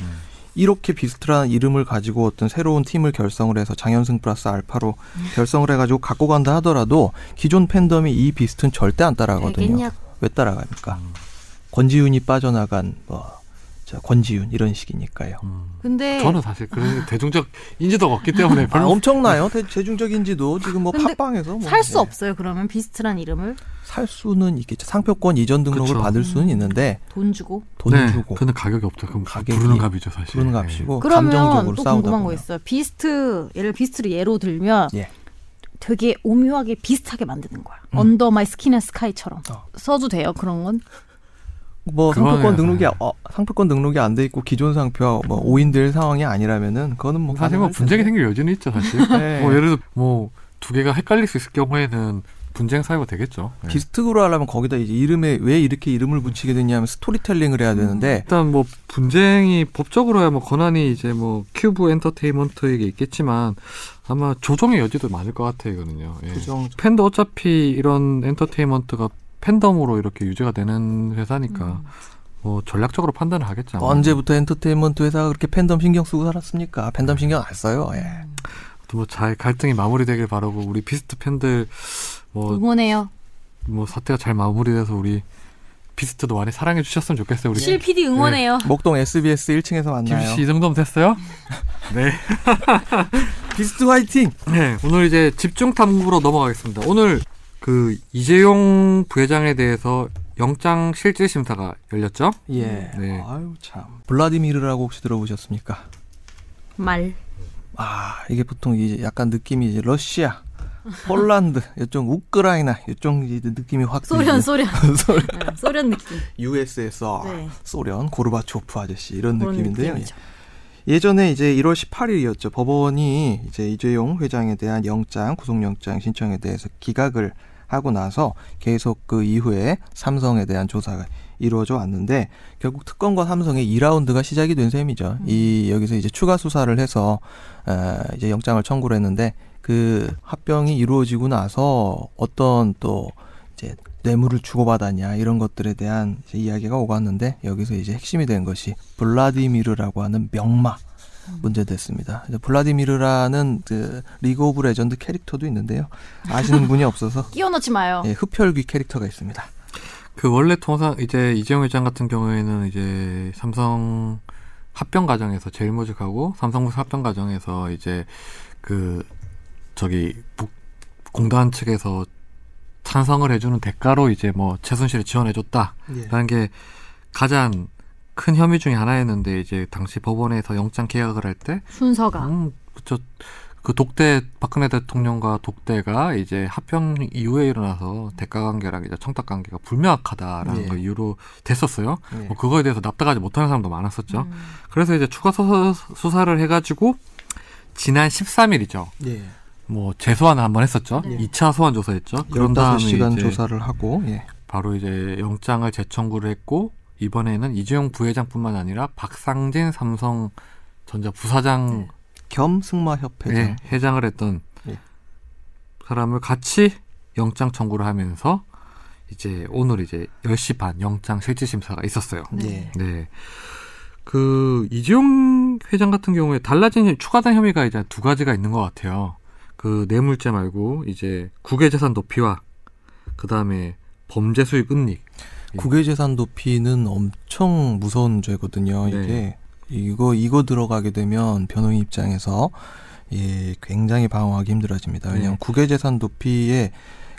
이렇게 비스트라는 이름을 가지고 어떤 새로운 팀을 결성을 해서 장현승 플러스 알파로 결성을 해가지고 갖고 간다 하더라도 기존 팬덤이 이 비스트는 절대 안 따라가거든요. 알겠냐? 왜 따라갑니까? 권지용이 빠져나간 뭐 자, 권지용 이런 식이니까요. 음. 근데 저는 사실 그런 대중적 인지도가 없기 때문에 아, 엄청나요. 대, 대중적 인지도 지금 뭐 팟빵에서 뭐 살수 예. 없어요. 그러면 비스트란 이름을 살 수는 있겠죠. 상표권 이전 등록을 그쵸. 받을 수는 있는데 돈 주고 돈 네, 주고 근데 가격이 없죠. 그럼 가격이 부르는 값이죠, 사실. 부르는 네. 값이고 그러면 감정적으로 또 싸우다 궁금한 거. 있어요. 비스트 예를 비스트를 예로 들면 예. 되게 오묘하게 비슷하게 만드는 거야. 음. Under My Skin and Sky처럼 어. 써도 돼요 그런 건? 뭐 상표권 등록이 어, 상표권 등록이 안 돼 있고 기존 상표와 뭐 오인될 상황이 아니라면은 그거는 뭐 사실 뭐 분쟁이. 생길 여지는 있죠 사실. (laughs) 네. 뭐 예를 들어 뭐 두 개가 헷갈릴 수 있을 경우에는 분쟁 사유가 되겠죠. 네. 비스트로 하려면 거기다 이제 이름에 왜 이렇게 이름을 붙이게 됐냐면 스토리텔링을 해야 되는데 일단 뭐 분쟁이 법적으로야 뭐 권한이 이제 뭐 큐브 엔터테인먼트에게 있겠지만 아마 조정의 여지도 많을 것 같아요 이거는요. 예. 조정 팬도 어차피 이런 엔터테인먼트가 팬덤으로 이렇게 유지가 되는 회사니까 음. 뭐 전략적으로 판단을 하겠죠. 아마. 언제부터 엔터테인먼트 회사가 그렇게 팬덤 신경 쓰고 살았습니까? 팬덤 신경 안 써요. 예. 뭐잘 갈등이 마무리되길 바라고 우리 비스트 팬들 뭐뭐 응원해요. 사태가 잘 마무리돼서 우리 비스트도 많이 사랑해 주셨으면 좋겠어요. 우리 실 PD 응원해요. 목동 SBS 1층에서 만나요. 김씨 이 정도면 됐어요? (laughs) 네. (laughs) 비스트 화이팅! 네, 오늘 이제 집중 탐구로 넘어가겠습니다. 오늘 그 이재용 부회장에 대해서 영장 실질 심사가 열렸죠? 예. 네. 아유 참. 블라디미르라고 혹시 들어보셨습니까? 말. 아 이게 보통 이제 약간 느낌이 이제 러시아, 폴란드, (laughs) 이쪽 우크라이나 이쪽 이제 느낌이 확 소련, 소련. (laughs) 소련. 네, 소련 느낌. USSR, 네. 소련, 고르바초프 아저씨 이런 느낌인데요. 느낌이죠. 예전에 이제 1월 18일이었죠. 법원이 이제 이재용 회장에 대한 영장, 구속영장 신청에 대해서 기각을 하고 나서 계속 그 이후에 삼성에 대한 조사가 이루어져 왔는데 결국 특검과 삼성의 2라운드가 시작이 된 셈이죠. 이 여기서 이제 추가 수사를 해서 어, 이제 영장을 청구를 했는데 그 합병이 이루어지고 나서 어떤 또 이제 뇌물을 주고받았냐 이런 것들에 대한 이야기가 오고 왔는데 여기서 이제 핵심이 된 것이 블라디미르라고 하는 명마 문제됐습니다. 이제 블라디미르라는 그 리그 오브 레전드 캐릭터도 있는데요. 아시는 분이 없어서 (laughs) 끼워 넣지 마요. 예, 흡혈귀 캐릭터가 있습니다. 그 원래 통상 이제 이재용 회장 같은 경우에는 이제 삼성 합병 과정에서 제일 모직하고 삼성물산 합병 과정에서 이제 그 저기 북- 공단 측에서 찬성을 해주는 대가로 이제 뭐 최순실을 지원해줬다라는 예. 게 가장 큰 혐의 중에 하나였는데 이제 당시 법원에서 영장 계약을 할 때 순서가. 음, 그쵸. 그 독대 박근혜 대통령과 독대가 이제 합병 이후에 일어나서 대가 관계랑 이제 청탁 관계가 불명확하다라는 예. 걸 이유로 됐었어요. 예. 뭐 그거에 대해서 납득하지 못하는 사람도 많았었죠. 음. 그래서 이제 추가 수사, 수사를 해가지고 지난 13일이죠. 예. 뭐 재소환을 한번 했었죠. 네. 2차 소환 조사했죠. 그런 다음에 15시간 이제 조사를 하고 예. 바로 이제 영장을 재청구를 했고 이번에는 이재용 부회장뿐만 아니라 박상진 삼성 전자 부사장 겸 승마협회장 예, 회장을 했던 예. 사람을 같이 영장 청구를 하면서 이제 오늘 이제 10시 반 영장 실질 심사가 있었어요. 네. 예. 네. 그 이재용 회장 같은 경우에 달라진 추가된 혐의가 이제 두 가지가 있는 것 같아요. 그 뇌물죄 말고 이제 국외재산 도피와 그 다음에 범죄 수익 은닉. 국외재산 도피는 엄청 무서운 죄거든요. 네. 이게 이거 이거 들어가게 되면 변호인 입장에서 예, 굉장히 방어하기 힘들어집니다. 왜냐하면 네. 국외재산 도피의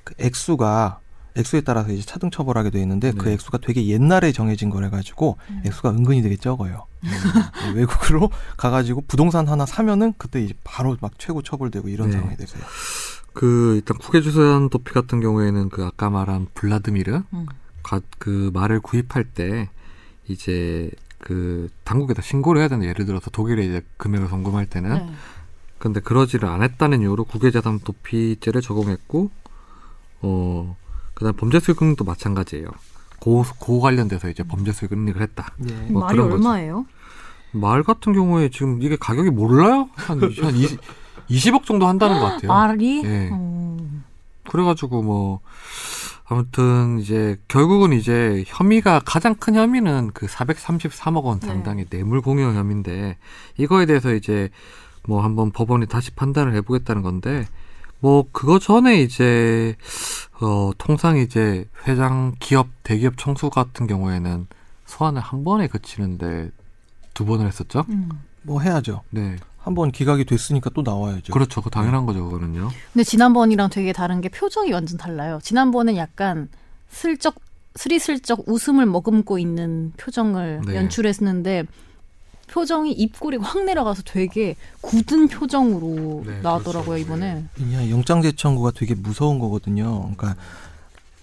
그 액수가 액수에 따라서 이제 차등 처벌하게 돼 있는데 그 네. 액수가 되게 옛날에 정해진 거래 가지고 음. 액수가 은근히 되게 적어요. 예, 외국으로 (laughs) 가가지고 부동산 하나 사면은 그때 이제 바로 막 최고 처벌되고 이런 네. 상황이 되세요. 그 일단 국외재산 도피 같은 경우에는 그 아까 말한 블라드미르 음. 가- 그 말을 구입할 때 이제 그 당국에다 신고를 해야 되는데 예를 들어서 독일에 이제 금액을 송금할 때는 네. 근데 그러지를 않았다는 이유로 국외재산 도피죄를 적용했고 어 그다음 범죄 수익금도 마찬가지예요. 고, 고 관련돼서 이제 범죄 수익 은닉을 했다. 예. 뭐 말이 그런. 얼마예요? 말 같은 경우에 지금 이게 가격이 몰라요? 한, 한 20, 20억 정도 한다는 것 같아요. (gasps) 말이? 예. 어. 그래가지고 뭐 아무튼 이제 결국은 이제 혐의가 가장 큰 혐의는 그 433억 원 네. 상당의 뇌물 공여 혐의인데 이거에 대해서 이제 뭐 한번 법원이 다시 판단을 해보겠다는 건데 뭐 그거 전에 이제 어 통상 이제 회장 기업 대기업 청수 같은 경우에는 소환을 한 번에 그치는데 두 번을 했었죠. 음. 뭐 해야죠. 네, 한번 기각이 됐으니까 또 나와야죠. 그렇죠. 그 당연한 거죠, 그거는요. 근데 지난번이랑 되게 다른 게 표정이 완전 달라요. 지난번은 약간 슬쩍 스리슬쩍 웃음을 머금고 있는 표정을 네. 연출했는데 표정이 입꼬리가 확 내려가서 되게 굳은 표정으로 네, 나왔더라고요 그렇죠. 이번에. 그냥 영장 제 청구가 되게 무서운 거거든요. 그러니까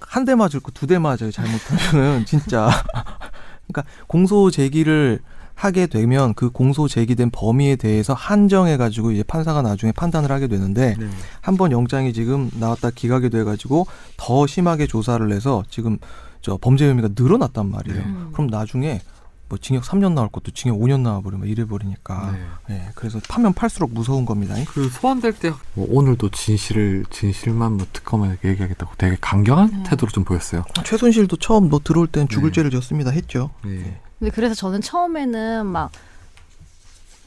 한 대 맞을 거 두 대 맞아요. 잘못하면은 진짜 (laughs) 그러니까 공소 제기를 하게 되면 그 공소 제기된 범위에 대해서 한정해 가지고 이제 판사가 나중에 판단을 하게 되는데 네. 한번 영장이 지금 나왔다 기각이 돼 가지고 더 심하게 조사를 해서 지금 저 범죄 혐의가 늘어났단 말이에요. 네. 음. 그럼 나중에 뭐 징역 3년 나올 것도 징역 5년 나와버리면 이래 버리니까 네. 예, 그래서 파면 팔수록 무서운 겁니다. 그 소환될 때 뭐 오늘도 진실을 진실만 뭐 특검에 얘기하겠다고 되게 강경한 네. 태도로 좀 보였어요. 최순실도 처음 너 들어올 땐 죽을 네. 죄를 졌습니다 했죠. 네. 근데 그래서 저는 처음에는 막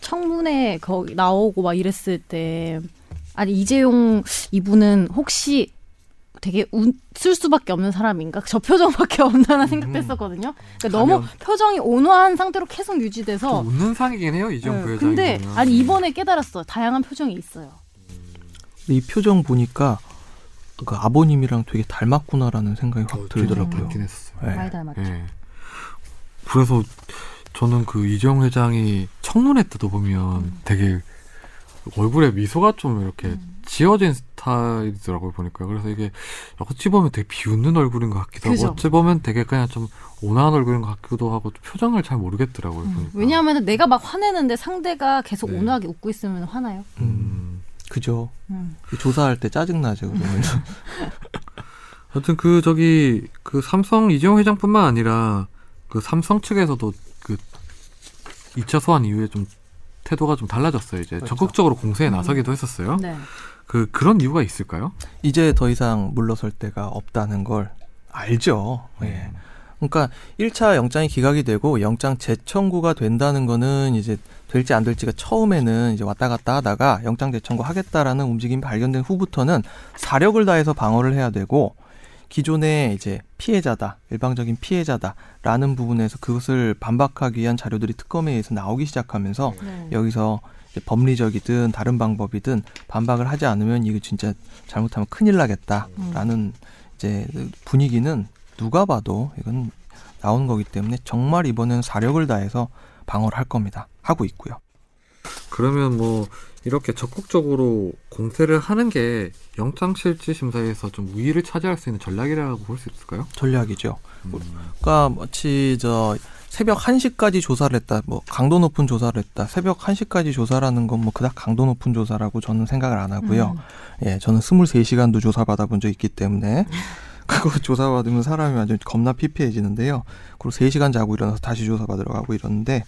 청문회 거기 나오고 막 이랬을 때 아니 이재용 이분은 혹시 되게 웃을 수밖에 없는 사람인가? 저 표정밖에 (laughs) 없나 음. 생각도 했었거든요. 그러니까 너무. 표정이 온화한 상태로 계속 유지돼서 좀 웃는 상이긴 해요 이재용 네, 부회장이. 근데 보면. 아니 이번에 깨달았어. 다양한 표정이 있어요. 근데 이 표정 보니까 그 아버님이랑 되게 닮았구나라는 생각이 확 어, 들더라고요. 닮긴 했었어요. 네. 많이 닮았죠. 예. 그래서 저는 그 이재용 회장이 청문회 때도 보면 음. 되게 얼굴에 미소가 좀 이렇게 음. 지어진 스타일이더라고요 보니까 그래서 이게 어찌 보면 되게 비웃는 얼굴인 것 같기도 그죠. 하고 어찌 보면 되게 그냥 좀 온화한 얼굴인 것 같기도 하고 좀 표정을 잘 모르겠더라고요 음. 보니까 왜냐하면 내가 막 화내는데 상대가 계속 네. 온화하게 웃고 있으면 화나요. 음. 그죠. 음. 조사할 때 짜증나죠. 그러면. (laughs) 하여튼 그 저기 그 삼성 이재용 회장뿐만 아니라 그 삼성 측에서도 그 2차 소환 이후에 좀 태도가 좀 달라졌어요. 이제 그렇죠. 적극적으로 공세에 음. 나서기도 했었어요. 네. 그 그런 이유가 있을까요? 이제 더 이상 물러설 때가 없다는 걸 알죠. 예. 그러니까 1차 영장이 기각이 되고 영장 재청구가 된다는 거는 이제 될지 안 될지가 처음에는 이제 왔다 갔다 하다가 영장 재청구 하겠다라는 움직임이 발견된 후부터는 사력을 다해서 방어를 해야 되고 기존에 이제 피해자다, 일방적인 피해자다라는 부분에서 그것을 반박하기 위한 자료들이 특검에 의해서 나오기 시작하면서 네. 여기서 이제 법리적이든 다른 방법이든 반박을 하지 않으면 이거 진짜 잘못하면 큰일 나겠다라는 이제 분위기는 누가 봐도 이건 나오는 거기 때문에 정말 이번엔 사력을 다해서 방어를 할 겁니다. 하고 있고요. 그러면 뭐 이렇게 적극적으로 공세를 하는 게 영장실질 심사에서 좀 우위를 차지할 수 있는 전략이라고 볼 수 있을까요? 전략이죠. 음. 그러니까 마치 저 새벽 1시까지 조사를 했다. 뭐 강도 높은 조사를 했다. 새벽 1시까지 조사라는 건 뭐 그닥 강도 높은 조사라고 저는 생각을 안 하고요. 음. 예, 저는 23시간도 조사받아 본 적 있기 때문에 (laughs) 그거 조사받으면 사람이 완전 겁나 피폐해지는데요. 그리고 3시간 자고 일어나서 다시 조사받으러 가고 이러는데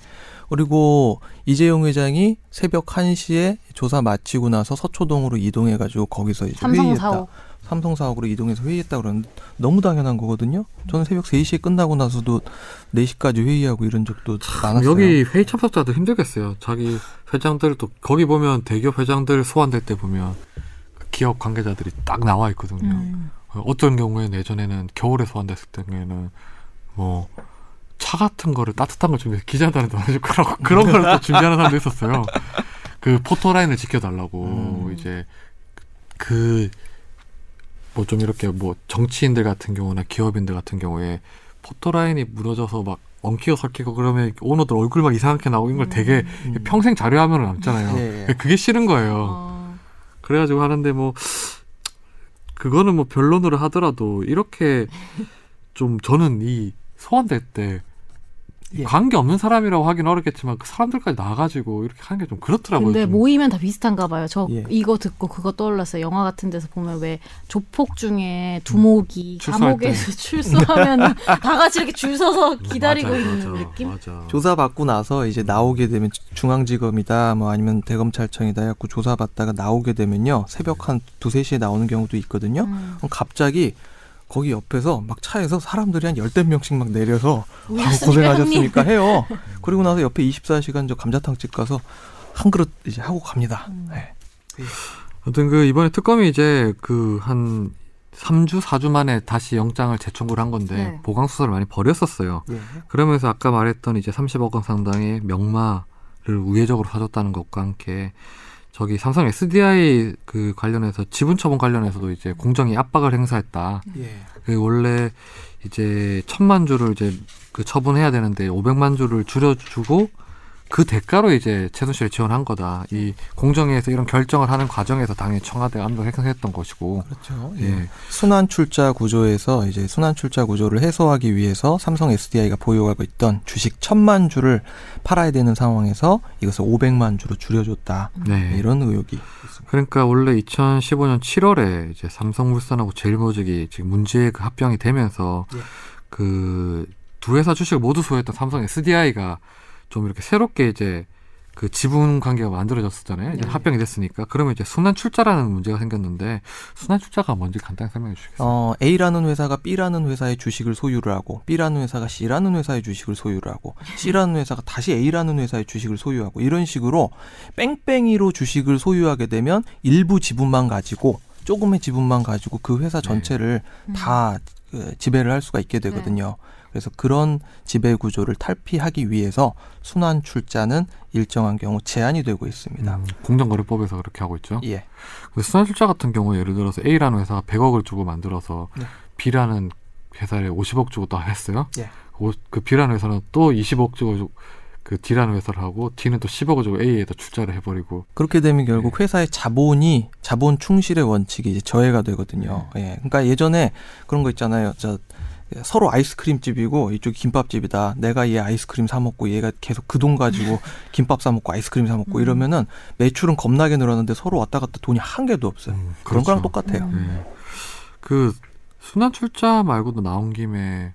그리고 이재용 회장이 새벽 1시에 조사 마치고 나서 서초동으로 이동해 가지고 거기서 이제 삼성 회의했다. 사옥. 삼성 사옥으로 이동해서 회의했다 그러는데 너무 당연한 거거든요. 저는 새벽 3시에 끝나고 나서도 4시까지 회의하고 이런 적도 많았어요. 여기 회의 참석자들 힘들겠어요. 자기 회장들 또 거기 보면 대기업 회장들 소환될 때 보면 기업 관계자들이 딱 나와 있거든요. 음. 어, 어떤 경우에는 예전에는 겨울에 소환됐을 때는 뭐 차 같은 거를 따뜻한 걸 준비해서 기자들한테 나눠줄 거라고 (laughs) 그런 걸 또 준비하는 사람도 있었어요. 그 포토라인을 지켜달라고 음. 이제 그 뭐 좀 이렇게 뭐 정치인들 같은 경우나 기업인들 같은 경우에 포토라인이 무너져서 막 엉키고 설키고 그러면 오너들 얼굴 막 이상하게 나오고 이런 걸 되게 음. 평생 자료화면으로 남잖아요. 예, 예. 그게 싫은 거예요. 어. 그래가지고 하는데 뭐 그거는 뭐 변론으로 하더라도 이렇게 좀 저는 이 소환될 때 예. 관계 없는 사람이라고 하긴 어렵겠지만 그 사람들까지 나가가지고 이렇게 하는 게 좀 그렇더라고요. 근데 좀. 모이면 다 비슷한가 봐요. 저 예. 이거 듣고 그거 떠올랐어요. 영화 같은 데서 보면 왜 조폭 중에 두목이 출소할 감옥에서 (laughs) 출소하면 다 같이 이렇게 줄 서서 기다리고 맞아, 있는 맞아, 느낌? 맞아. 조사 받고 나서 이제 나오게 되면 중앙지검이다 뭐 아니면 대검찰청이다 해갖고 조사 받다가 나오게 되면요 새벽 한 두세 시에 나오는 경우도 있거든요 음. 그럼 갑자기 거기 옆에서 막 차에서 사람들이 한 열댓 명씩 막 내려서 아우 오셨습니까, 고생하셨습니까 해요 (laughs) 그리고 나서 옆에 24시간 저 감자탕집 가서 한 그릇 이제 하고 갑니다 음. 네. 아무튼 그 이번에 특검이 이제 그 한 3주, 4주 만에 다시 영장을 재청구를 한 건데 네. 보강 수사를 많이 벌였었어요. 예. 그러면서 아까 말했던 이제 30억 원 상당의 명마를 우회적으로 사줬다는 것과 함께 저기 삼성 SDI 그 관련해서 지분 처분 관련해서도 이제 공정위 압박을 행사했다. 예. 그 원래 이제 천만 주를 이제 그 처분해야 되는데 500만 주를 줄여주고 그 대가로 이제 최순실을 지원한 거다. 이 공정위에서 이런 결정을 하는 과정에서 당연히 청와대가 압력을 행사했던 것이고. 그렇죠. 예. 순환 출자 구조에서 이제 순환 출자 구조를 해소하기 위해서 삼성 SDI가 보유하고 있던 주식 천만 주를 팔아야 되는 상황에서 이것을 500만 주로 줄여줬다. 네. 이런 의혹이 있습니다. 그러니까 원래 2015년 7월에 이제 삼성물산하고 제일모직이 지금 문제의 그 합병이 되면서 예. 그두 회사 주식을 모두 소유했던 삼성 SDI가 좀 이렇게 새롭게 이제 그 지분 관계가 만들어졌었잖아요. 이제 네. 합병이 됐으니까 그러면 이제 순환 출자라는 문제가 생겼는데 순환 출자가 뭔지 간단히 설명해 주시겠어요? 어, A라는 회사가 B라는 회사의 주식을 소유를 하고 B라는 회사가 C라는 회사의 주식을 소유를 하고 C라는 회사가 다시 A라는 회사의 주식을 소유하고 이런 식으로 뺑뺑이로 주식을 소유하게 되면 일부 지분만 가지고 조금의 지분만 가지고 그 회사 전체를 음. 다 그, 지배를 할 수가 있게 되거든요. 그래서 그런 지배 구조를 탈피하기 위해서 순환 출자는 일정한 경우 제한이 되고 있습니다. 음, 공정거래법에서 그렇게 하고 있죠. 예. 근데 순환 출자 같은 경우 예를 들어서 A라는 회사가 100억을 주고 만들어서 네. B라는 회사에 50억 주고 또 했어요. 예. 오- 그 B라는 회사는 또 20억 주고 주- 그 D라는 회사를 하고 D는 또 10억을 주고 A에다 출자를 해버리고 그렇게 되면 네. 결국 회사의 자본이 자본 충실의 원칙이 이제 저해가 되거든요. 네. 예. 그러니까 예전에 그런 거 있잖아요. 저 서로 아이스크림 집이고 이쪽 김밥집이다. 내가 얘 아이스크림 사 먹고 얘가 계속 그 돈 가지고 (laughs) 김밥 사 먹고 아이스크림 사 먹고 음. 이러면은 매출은 겁나게 늘었는데 서로 왔다 갔다 돈이 한 개도 없어요. 음, 그런 거랑 그렇죠. 똑같아요. 음. 네. 그 순환 출자 말고도 나온 김에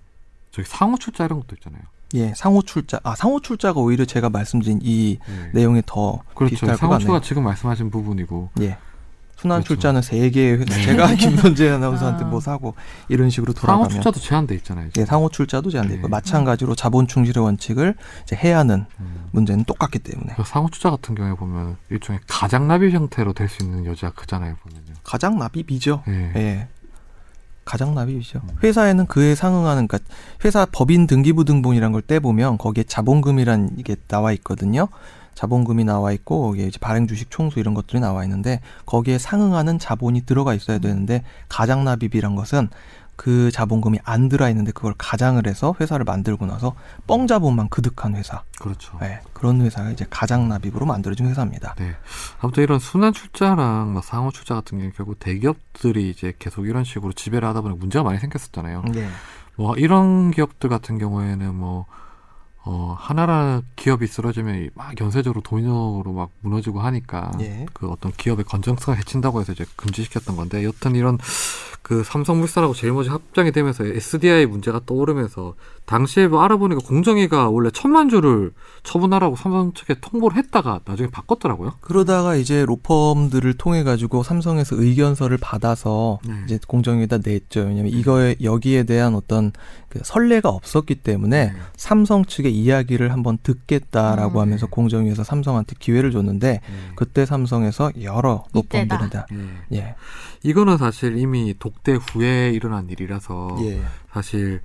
저기 상호 출자 이런 것도 있잖아요. 예, 상호 출자. 아, 상호 출자가 오히려 제가 말씀드린 이 네. 내용이 더 그렇죠. 비슷할 것 상호 출자가 같네요. 지금 말씀하신 부분이고 예. 순환 그렇죠. 출자는 세 개의 회사. 네. (laughs) 제가 (laughs) 김선재 아나운서한테 아. 뭐 사고 이런 식으로 상호 돌아가면 출자도 제한돼 있잖아요. 지금. 예, 상호 출자도 제한돼 있고 네. 마찬가지로 자본 충실의 원칙을 이제 해야 하는 음. 문제는 똑같기 때문에 그 상호 출자 같은 경우에 보면 일종의 가장납입 형태로 될 수 있는 여지가 크잖아요. 보면요. 가장 납입이죠. 예. 예. 가장 납입이죠. 음. 회사에는 그에 상응하는 그러니까 회사 법인 등기부 등본이란 걸 떼보면 거기에 자본금이란 이게 나와 있거든요. 자본금이 나와 있고 이제 발행 주식 총수 이런 것들이 나와 있는데 거기에 상응하는 자본이 들어가 있어야 되는데 가장 납입이란 것은 그 자본금이 안 들어 있는데 그걸 가장을 해서 회사를 만들고 나서 뻥 자본만 그득한 회사. 그렇죠. 예, 그런 회사가 이제 가장 납입으로 만들어진 회사입니다. 네. 아무튼 이런 순환 출자랑 뭐 상호 출자 같은 경우 결국 대기업들이 이제 계속 이런 식으로 지배를 하다 보니 문제가 많이 생겼었잖아요. 네. 뭐 이런 기업들 같은 경우에는 뭐 어, 하나라는 기업이 쓰러지면 막 연쇄적으로 돈으로 막 무너지고 하니까 예. 그 어떤 기업의 건전성을 해친다고 해서 이제 금지시켰던 건데 여튼 이런 그 삼성물산하고 제일모직 합장이 되면서 SDI 문제가 떠오르면서 당시에 뭐 알아보니까 공정위가 원래 천만 주를 처분하라고 삼성 측에 통보를 했다가 나중에 바꿨더라고요. 그러다가 이제 로펌들을 통해 가지고 삼성에서 의견서를 받아서 네. 이제 공정위에다 냈죠. 왜냐하면 이거에 여기에 대한 어떤 그 선례가 없었기 때문에 네. 삼성 측의 이야기를 한번 듣겠다라고 음. 하면서 공정위에서 삼성한테 기회를 줬는데 네. 그때 삼성에서 여러. 로펌들이다. 예. 예. 이거는 사실 이미 독대 후에 일어난 일이라서 예. 사실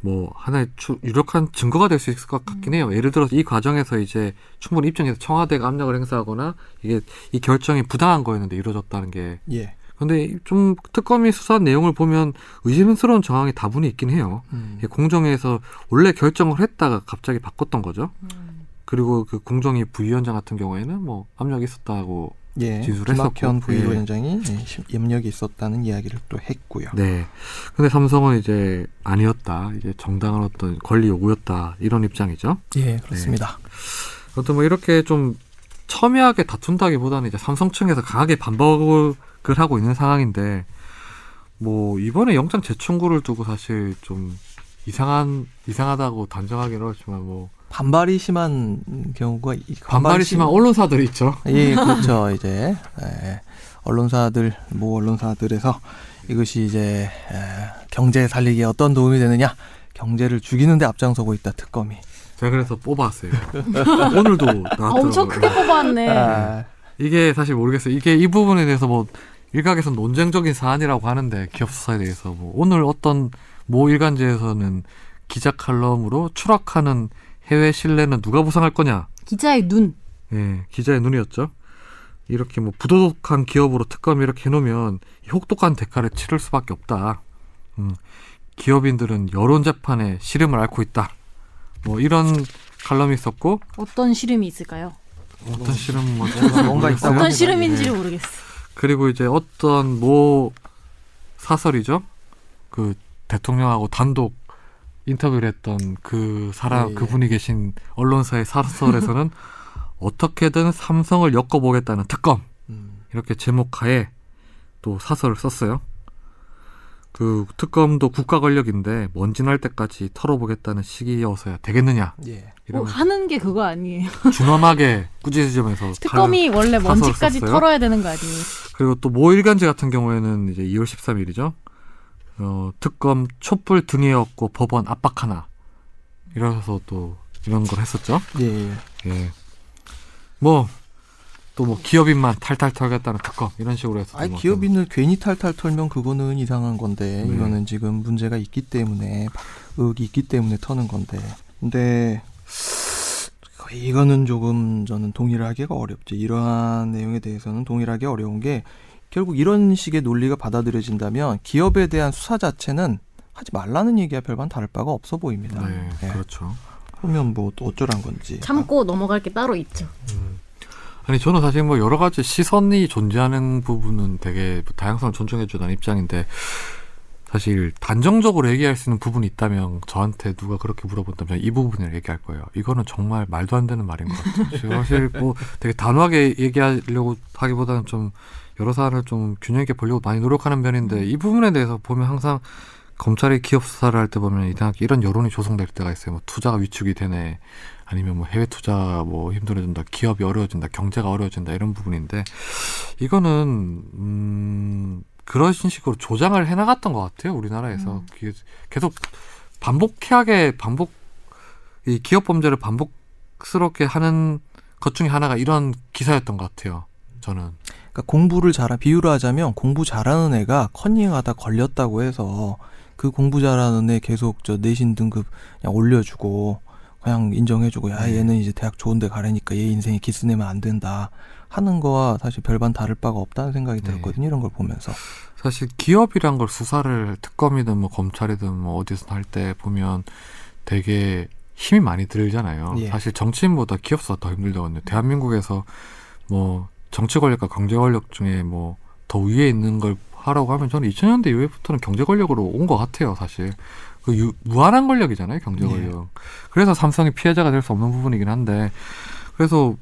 뭐 하나의 추- 유력한 증거가 될 수 있을 것 같긴 해요. 예를 들어서 이 과정에서 이제 충분히 입증해서 청와대가 압력을 행사하거나 이게 이 결정이 부당한 거였는데 이루어졌다는 게 예. 근데 좀 특검이 수사한 내용을 보면 의심스러운 정황이 다분히 있긴 해요. 음. 이게 공정위에서 원래 결정을 했다가 갑자기 바꿨던 거죠. 음. 그리고 그 공정위 부위원장 같은 경우에는 뭐 압력이 있었다고 예. 김학현 했었고, 부위원장이 예, 심- 염력이 있었다는 이야기를 또 했고요. 네. 근데 삼성은 이제 아니었다. 이제 정당한 어떤 권리 요구였다. 이런 입장이죠. 예, 그렇습니다. 아무튼 뭐 이렇게 좀 첨예하게 다툰다기보다는 이제 삼성 측에서 강하게 반박을 하고 있는 상황인데 뭐 이번에 영장 재청구를 두고 사실 좀 이상한 이상하다고 단정하기는 어렵지만 뭐 반발이 심한 경우가 이- 반발이 심한 언론사들이 있죠. 예, 그렇죠. 이제 예, 언론사들 모 언론사들에서 이것이 이제 에, 경제 살리기에 어떤 도움이 되느냐? 경제를 죽이는데 앞장서고 있다 특검이. 제가 그래서 뽑아왔어요. (laughs) 오늘도 (laughs) 나왔더라고요. 엄청 크게 뽑아왔네. 아, 이게 사실 모르겠어요. 이게 이 부분에 대해서 뭐 일각에서 논쟁적인 사안이라고 하는데 기업 수사에 대해서 뭐 오늘 어떤 모 일간지에서는 기자 칼럼으로 추락하는 해외 신뢰는 누가 보상할 거냐? 기자의 눈. 예, 기자의 눈이었죠. 이렇게 뭐 부도덕한 기업으로 특검이 이렇게 해놓으면 이 혹독한 대가를 치를 수밖에 없다. 음, 기업인들은 여론 재판에 시름을 앓고 있다. 뭐 이런 칼럼이 있었고 어떤 시름이 있을까요? 어떤 씨름 뭐 뭔가- 뭔가 있다고 어떤. 시름인지를 예. 모르겠어. 그리고 이제 어떤 모 사설이죠. 그 대통령하고 단독 인터뷰를 했던 그 사람 예, 예. 그분이 계신 언론사의 사설에서는 (laughs) 어떻게든 삼성을 엮어보겠다는 특검 음. 이렇게 제목하에 또 사설을 썼어요. 그 특검도 국가 권력인데 먼지 날 때까지 털어보겠다는 시기여서야 되겠느냐 예. 뭐 이런 하는 게 그거 아니에요. (laughs) 준엄하게 꾸짖으면서 특검이 원래 먼지까지 썼어요? 털어야 되는 거 아니에요? 그리고 또 모 일간지 같은 경우에는 이제 2월 13일이죠. 어, 특검 촛불 등에 업고 법원 압박하나. 이러셔서 또 이런 걸 했었죠. 예. 예. 예. 뭐, 또 뭐 기업인만 탈탈 털겠다는 특검 이런 식으로 해서. 아니 뭐 기업인을 괜히 탈탈 털면 그거는 이상한 건데 네. 이거는 지금 문제가 있기 때문에 의혹이 있기 때문에 터는 건데 근데 이거는 조금 저는 동의를 하기가 어렵죠 이러한 내용에 대해서는 동의를 하기 어려운 게 결국 이런 식의 논리가 받아들여진다면 기업에 대한 수사 자체는 하지 말라는 얘기와 별반 다를 바가 없어 보입니다. 네, 예. 그렇죠. 그러면 뭐 또 어쩌란 건지. 참고 넘어갈 게 따로 있죠. 음. 아니 저는 사실 뭐 여러 가지 시선이 존재하는 부분은 되게 다양성을 존중해 주는 입장인데 사실 단정적으로 얘기할 수 있는 부분이 있다면 저한테 누가 그렇게 물어본다면 이 부분을 얘기할 거예요. 이거는 정말 말도 안 되는 말인 것 같아요. (laughs) 사실 뭐 되게 단호하게 얘기하려고 하기보다는 좀 여러 사안을 좀 균형 있게 보려고 많이 노력하는 편인데 이 부분에 대해서 보면 항상 검찰이 기업 수사를 할 때 보면 이상하게 이런 여론이 조성될 때가 있어요. 뭐 투자가 위축이 되네. 아니면 뭐 해외 투자 뭐 힘들어진다, 기업이 어려워진다, 경제가 어려워진다 이런 부분인데 이거는 음 그런 식으로 조장을 해나갔던 것 같아요 우리나라에서 음. 계속 반복하게 반복 이 기업 범죄를 반복스럽게 하는 것 중에 하나가 이런 기사였던 것 같아요 저는 그러니까 공부를 잘하 비유를 하자면 공부 잘하는 애가 컨닝하다 걸렸다고 해서 그 공부 잘하는 애 계속 저 내신 등급 그냥 올려주고 그냥 인정해주고 야 네. 얘는 이제 대학 좋은데 가려니까 얘 인생에 기스 내면 안 된다 하는 거와 사실 별반 다를 바가 없다는 생각이 네. 들었거든요 이런 걸 보면서 사실 기업이란 걸 수사를 특검이든 뭐 검찰이든 뭐 어디서 할 때 보면 되게 힘이 많이 들잖아요. 예. 사실 정치인보다 기업 수사 더 힘들거든요. 대한민국에서 뭐 정치 권력과 경제 권력 중에 뭐 더 위에 있는 걸 하라고 하면 저는 2000년대 이후부터는 경제 권력으로 온 것 같아요. 사실 그 유- 무한한 권력이잖아요. 경제 예. 권력. 그래서 삼성이 피해자가 될 수 없는 부분이긴 한데 그래서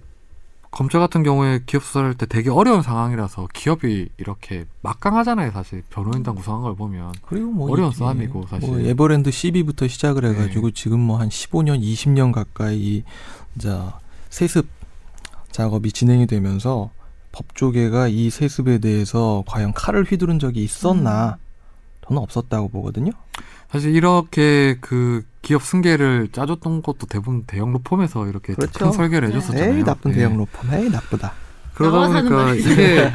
검찰 같은 경우에 기업 수사를 할때 되게 어려운 상황이라서 기업이 이렇게 막강하잖아요. 사실 변호인단 구성한 걸 보면 그리고 뭐 어려운 이- 싸움이고, 사실. 뭐 에버랜드 12부터 시작을 해가지고 네. 지금 뭐 한 15년 20년 가까이 자 세습 작업이 진행이 되면서 법조계가 이 세습에 대해서 과연 칼을 휘두른 적이 있었나 저는 없었다고 보거든요. 사실 이렇게 그 기업 승계를 짜줬던 것도 대부분 대형 로펌에서 이렇게 그렇죠. 큰 설계를 네. 해줬었잖아요. 에이 나쁜 예. 대형 로펌, 에이 나쁘다. 그러다 보니까. 이게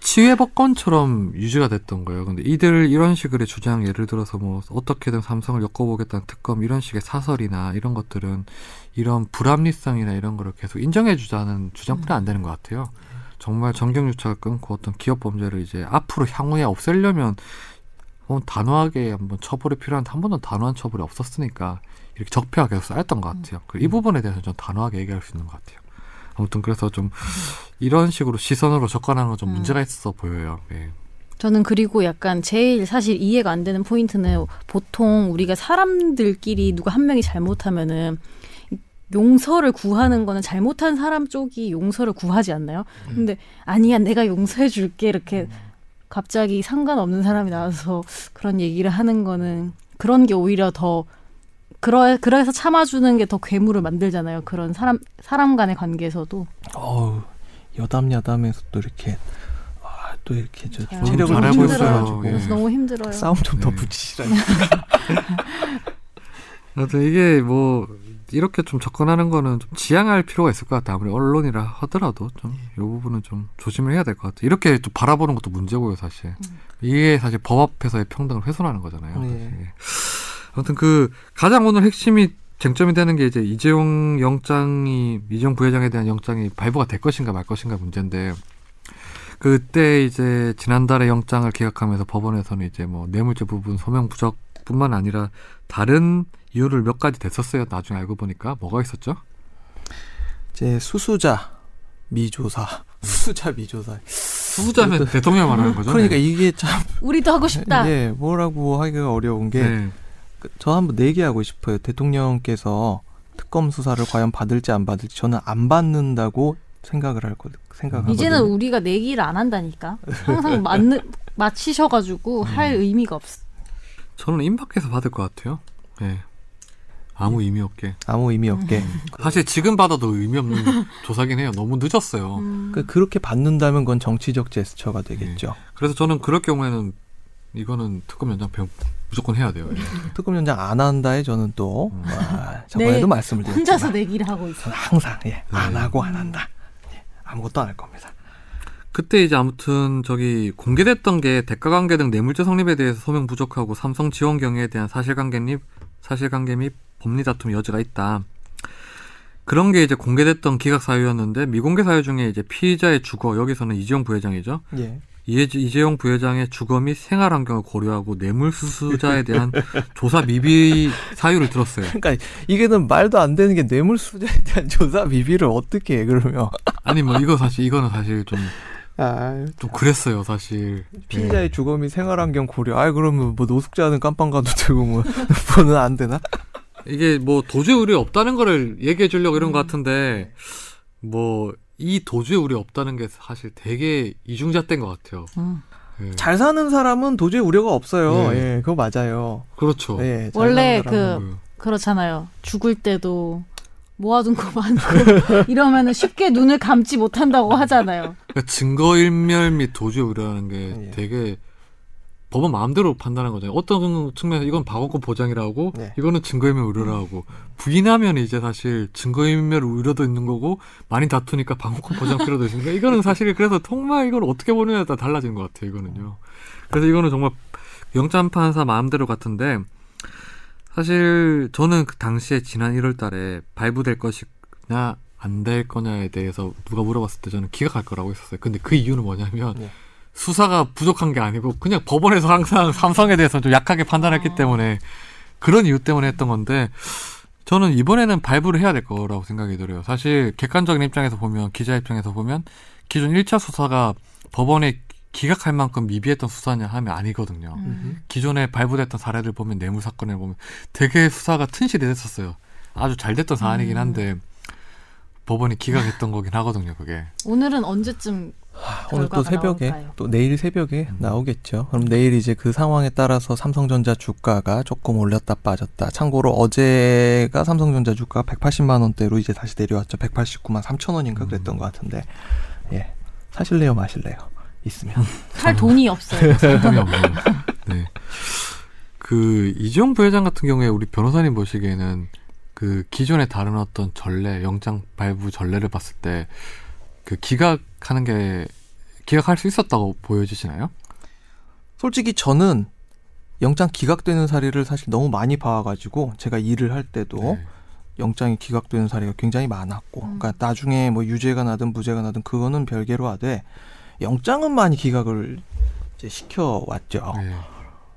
치외법권처럼 유지가 됐던 거예요. 근데 이들 이런 식의 주장 예를 들어서 뭐 어떻게든 삼성을 엮어보겠다는 특검 이런 식의 사설이나 이런 것들은 이런 불합리성이나 이런 거를 계속 인정해주자는 주장뿐이 안 되는 것 같아요. 정말 정경유착을 끊고 어떤 기업 범죄를 이제 앞으로 향후에 없애려면 어, 단호하게 한번 처벌이 필요한데 한 번도 단호한 처벌이 없었으니까 이렇게 적폐가 계속 쌓였던 것 같아요. 그이 부분에 대해서 좀 단호하게 얘기할 수 있는 것 같아요. 아무튼 그래서 좀 이런 식으로 시선으로 접근하는 건좀 음. 문제가 있어 보여요. 예. 저는 그리고 약간 제일 사실 이해가 안 되는 포인트는 보통 우리가 사람들끼리 누가 한 명이 잘못하면은 용서를 구하는 거는 잘못한 사람 쪽이 용서를 구하지 않나요? 근데 아니야 내가 용서해 줄게 이렇게 갑자기 상관없는 사람이 나와서 그런 얘기를 하는 거는 그런 게 오히려 더 그러 그래서 참아주는 게 더 괴물을 만들잖아요. 그런 사람 사람 간의 관계에서도 어우 여담 야담에서 또 이렇게 아, 또 이렇게 저 자, 체력을 잘하고 좀 있어요. 예. 그래서 너무 힘들어요. 싸움 좀더 네. 붙이시라니. 하여튼 (laughs) (laughs) 이게 뭐 이렇게 좀 접근하는 거는 좀 지양할 필요가 있을 것 같아요. 아무리 언론이라 하더라도 좀이 부분은 좀 조심을 해야 될 것 같아요. 이렇게 좀 바라보는 것도 문제고요, 사실. 음. 이게 사실 법 앞에서의 평등을 훼손하는 거잖아요. 네. 사실. 아무튼 그 가장 오늘 핵심이 쟁점이 되는 게 이제 이재용 영장이 이재용 부회장에 대한 영장이 발부가 될 것인가 말 것인가 문제인데 그때 이제 지난달에 영장을 기각하면서 법원에서는 이제 뭐 뇌물죄 부분 소명 부적뿐만 아니라 다른 이유를 몇 가지 됐었어요. 나중에 알고 보니까 뭐가 있었죠? 이제 수수자 미조사, (laughs) 수수자 미조사. 수수자면 대통령 말하는 거죠. 그러니까 네. 이게 참 우리도 하고 싶다. 예, 뭐라고 하기가 어려운 게 네. 그, 저 한번 내기하고 싶어요. 대통령께서 특검 수사를 과연 받을지 안 받을지 저는 안 받는다고 생각을 할 거, 생각하거든요. 이제는 우리가 내기를 안 한다니까. 항상 (laughs) 맞는 맞히셔가지고 할 의미가 없어. 저는 임박해서 받을 것 같아요. 네. 아무 의미 없게. 아무 의미 없게. 사실 지금 받아도 의미 없는 (laughs) 조사긴 해요. 너무 늦었어요. 음. 그 그렇게 받는다면 그건 정치적 제스처가 되겠죠. 그래서 저는 그럴 경우에는 이거는 특검 연장 배- 무조건 해야 돼요. 예. (laughs) 특검 연장 안 한다에 저는 또 음. 아, 저번에도 네, 말씀을 드렸지만 혼자서 내기를 하고 있어. 저는 항상 예, 안 네. 하고 안 한다. 예, 아무것도 안 할 겁니다. 그때 이제 아무튼 저기 공개됐던 게 대가관계 등 뇌물죄 성립에 대해서 소명 부족하고 삼성 지원 경위에 대한 사실관계 및 사실관계 및 법리 다툼 여지가 있다. 그런 게 이제 공개됐던 기각 사유였는데 미공개 사유 중에 이제 피의자의 주거 여기서는 이재용 부회장이죠. 예. 이재용 부회장의 주거 및 생활 환경을 고려하고 뇌물 수수자에 대한 (laughs) 조사 미비 사유를 들었어요. 그러니까 이게는 말도 안 되는 게 뇌물 수재에 대한 조사 미비를 어떻게 해 그러면 아니 뭐 이거 사실 이거는 사실 좀 좀 아, 그랬어요 사실. 피의자의 주거 및 생활 환경 고려. 아 그러면 뭐 노숙자는 깜빵 가도 되고 뭐 (laughs) 뭐는 안 되나? 이게 뭐 도주의 우려 없다는 거를 얘기해 주려고 이런 것 같은데 뭐 이 도주의 우려 없다는 게 사실 되게 이중잣대인 것 같아요. 음. 예. 잘 사는 사람은 도저히 우려가 없어요. 네. 예, 그거 맞아요. 그렇죠. 예, 잘 원래 사는 사람은. 그 그렇잖아요. 죽을 때도 모아둔 거 많고 (laughs) 이러면은 쉽게 눈을 감지 못한다고 하잖아요. 그러니까 증거인멸 및 도주의 우려라는 게 예. 되게 법원 마음대로 판단한 거잖아요. 어떤 측면에서 이건 방어권 보장이라고 네. 이거는 증거인멸 우려라고 부인하면 이제 사실 증거인멸 우려도 있는 거고 많이 다투니까 방어권 보장 필요도 있으니까 이거는 사실 그래서 정말 이걸 어떻게 보느냐에 따라 달라지는 것 같아요. 이거는요. 그래서 이거는 정말 영장 판사 마음대로 같은데 사실 저는 그 당시에 지난 1월 달에 발부될 것이냐 안 될 거냐에 대해서 누가 물어봤을 때 저는 기각할 거라고 했었어요. 근데 그 이유는 뭐냐면 네. 수사가 부족한 게 아니고 그냥 법원에서 항상 (laughs) 삼성에 대해서 좀 약하게 판단했기 아. 때문에 그런 이유 때문에 했던 건데 저는 이번에는 발부를 해야 될 거라고 생각이 들어요. 사실 객관적인 입장에서 보면 기자 입장에서 보면 기존 1차 수사가 법원에 기각할 만큼 미비했던 수사냐 하면 아니거든요. 음. 기존에 발부됐던 사례를 보면 뇌물 사건을 보면 되게 수사가 튼실히 됐었어요. 아주 잘 됐던 사안이긴 음. 한데 법원이 기각했던 거긴 하거든요. 그게. 오늘은 언제쯤 오늘 또 새벽에 나올까요? 또 내일 새벽에 음. 나오겠죠. 그럼 내일 이제 그 상황에 따라서 삼성전자 주가가 조금 올렸다 빠졌다. 참고로 어제가 삼성전자 주가가 180만 원대로 이제 다시 내려왔죠. 189만 3천 원인가 그랬던 음. 것 같은데. 예. 사실래요, 마실래요? 있으면. 할 돈이 없어요. (laughs) 없는. 네. 그 이재용 부회장 같은 경우에 우리 변호사님 보시기에는 그 기존에 다른 어떤 전례, 영장 발부 전례를 봤을 때 그 기각하는 게 기각할 수 있었다고 보여지시나요? 솔직히 저는 영장 기각되는 사례를 사실 너무 많이 봐와가지고 제가 일을 할 때도 네. 영장이 기각되는 사례가 굉장히 많았고, 음. 그러니까 나중에 뭐 유죄가 나든 무죄가 나든 그거는 별개로 하되 영장은 많이 기각을 이제 시켜왔죠. 네.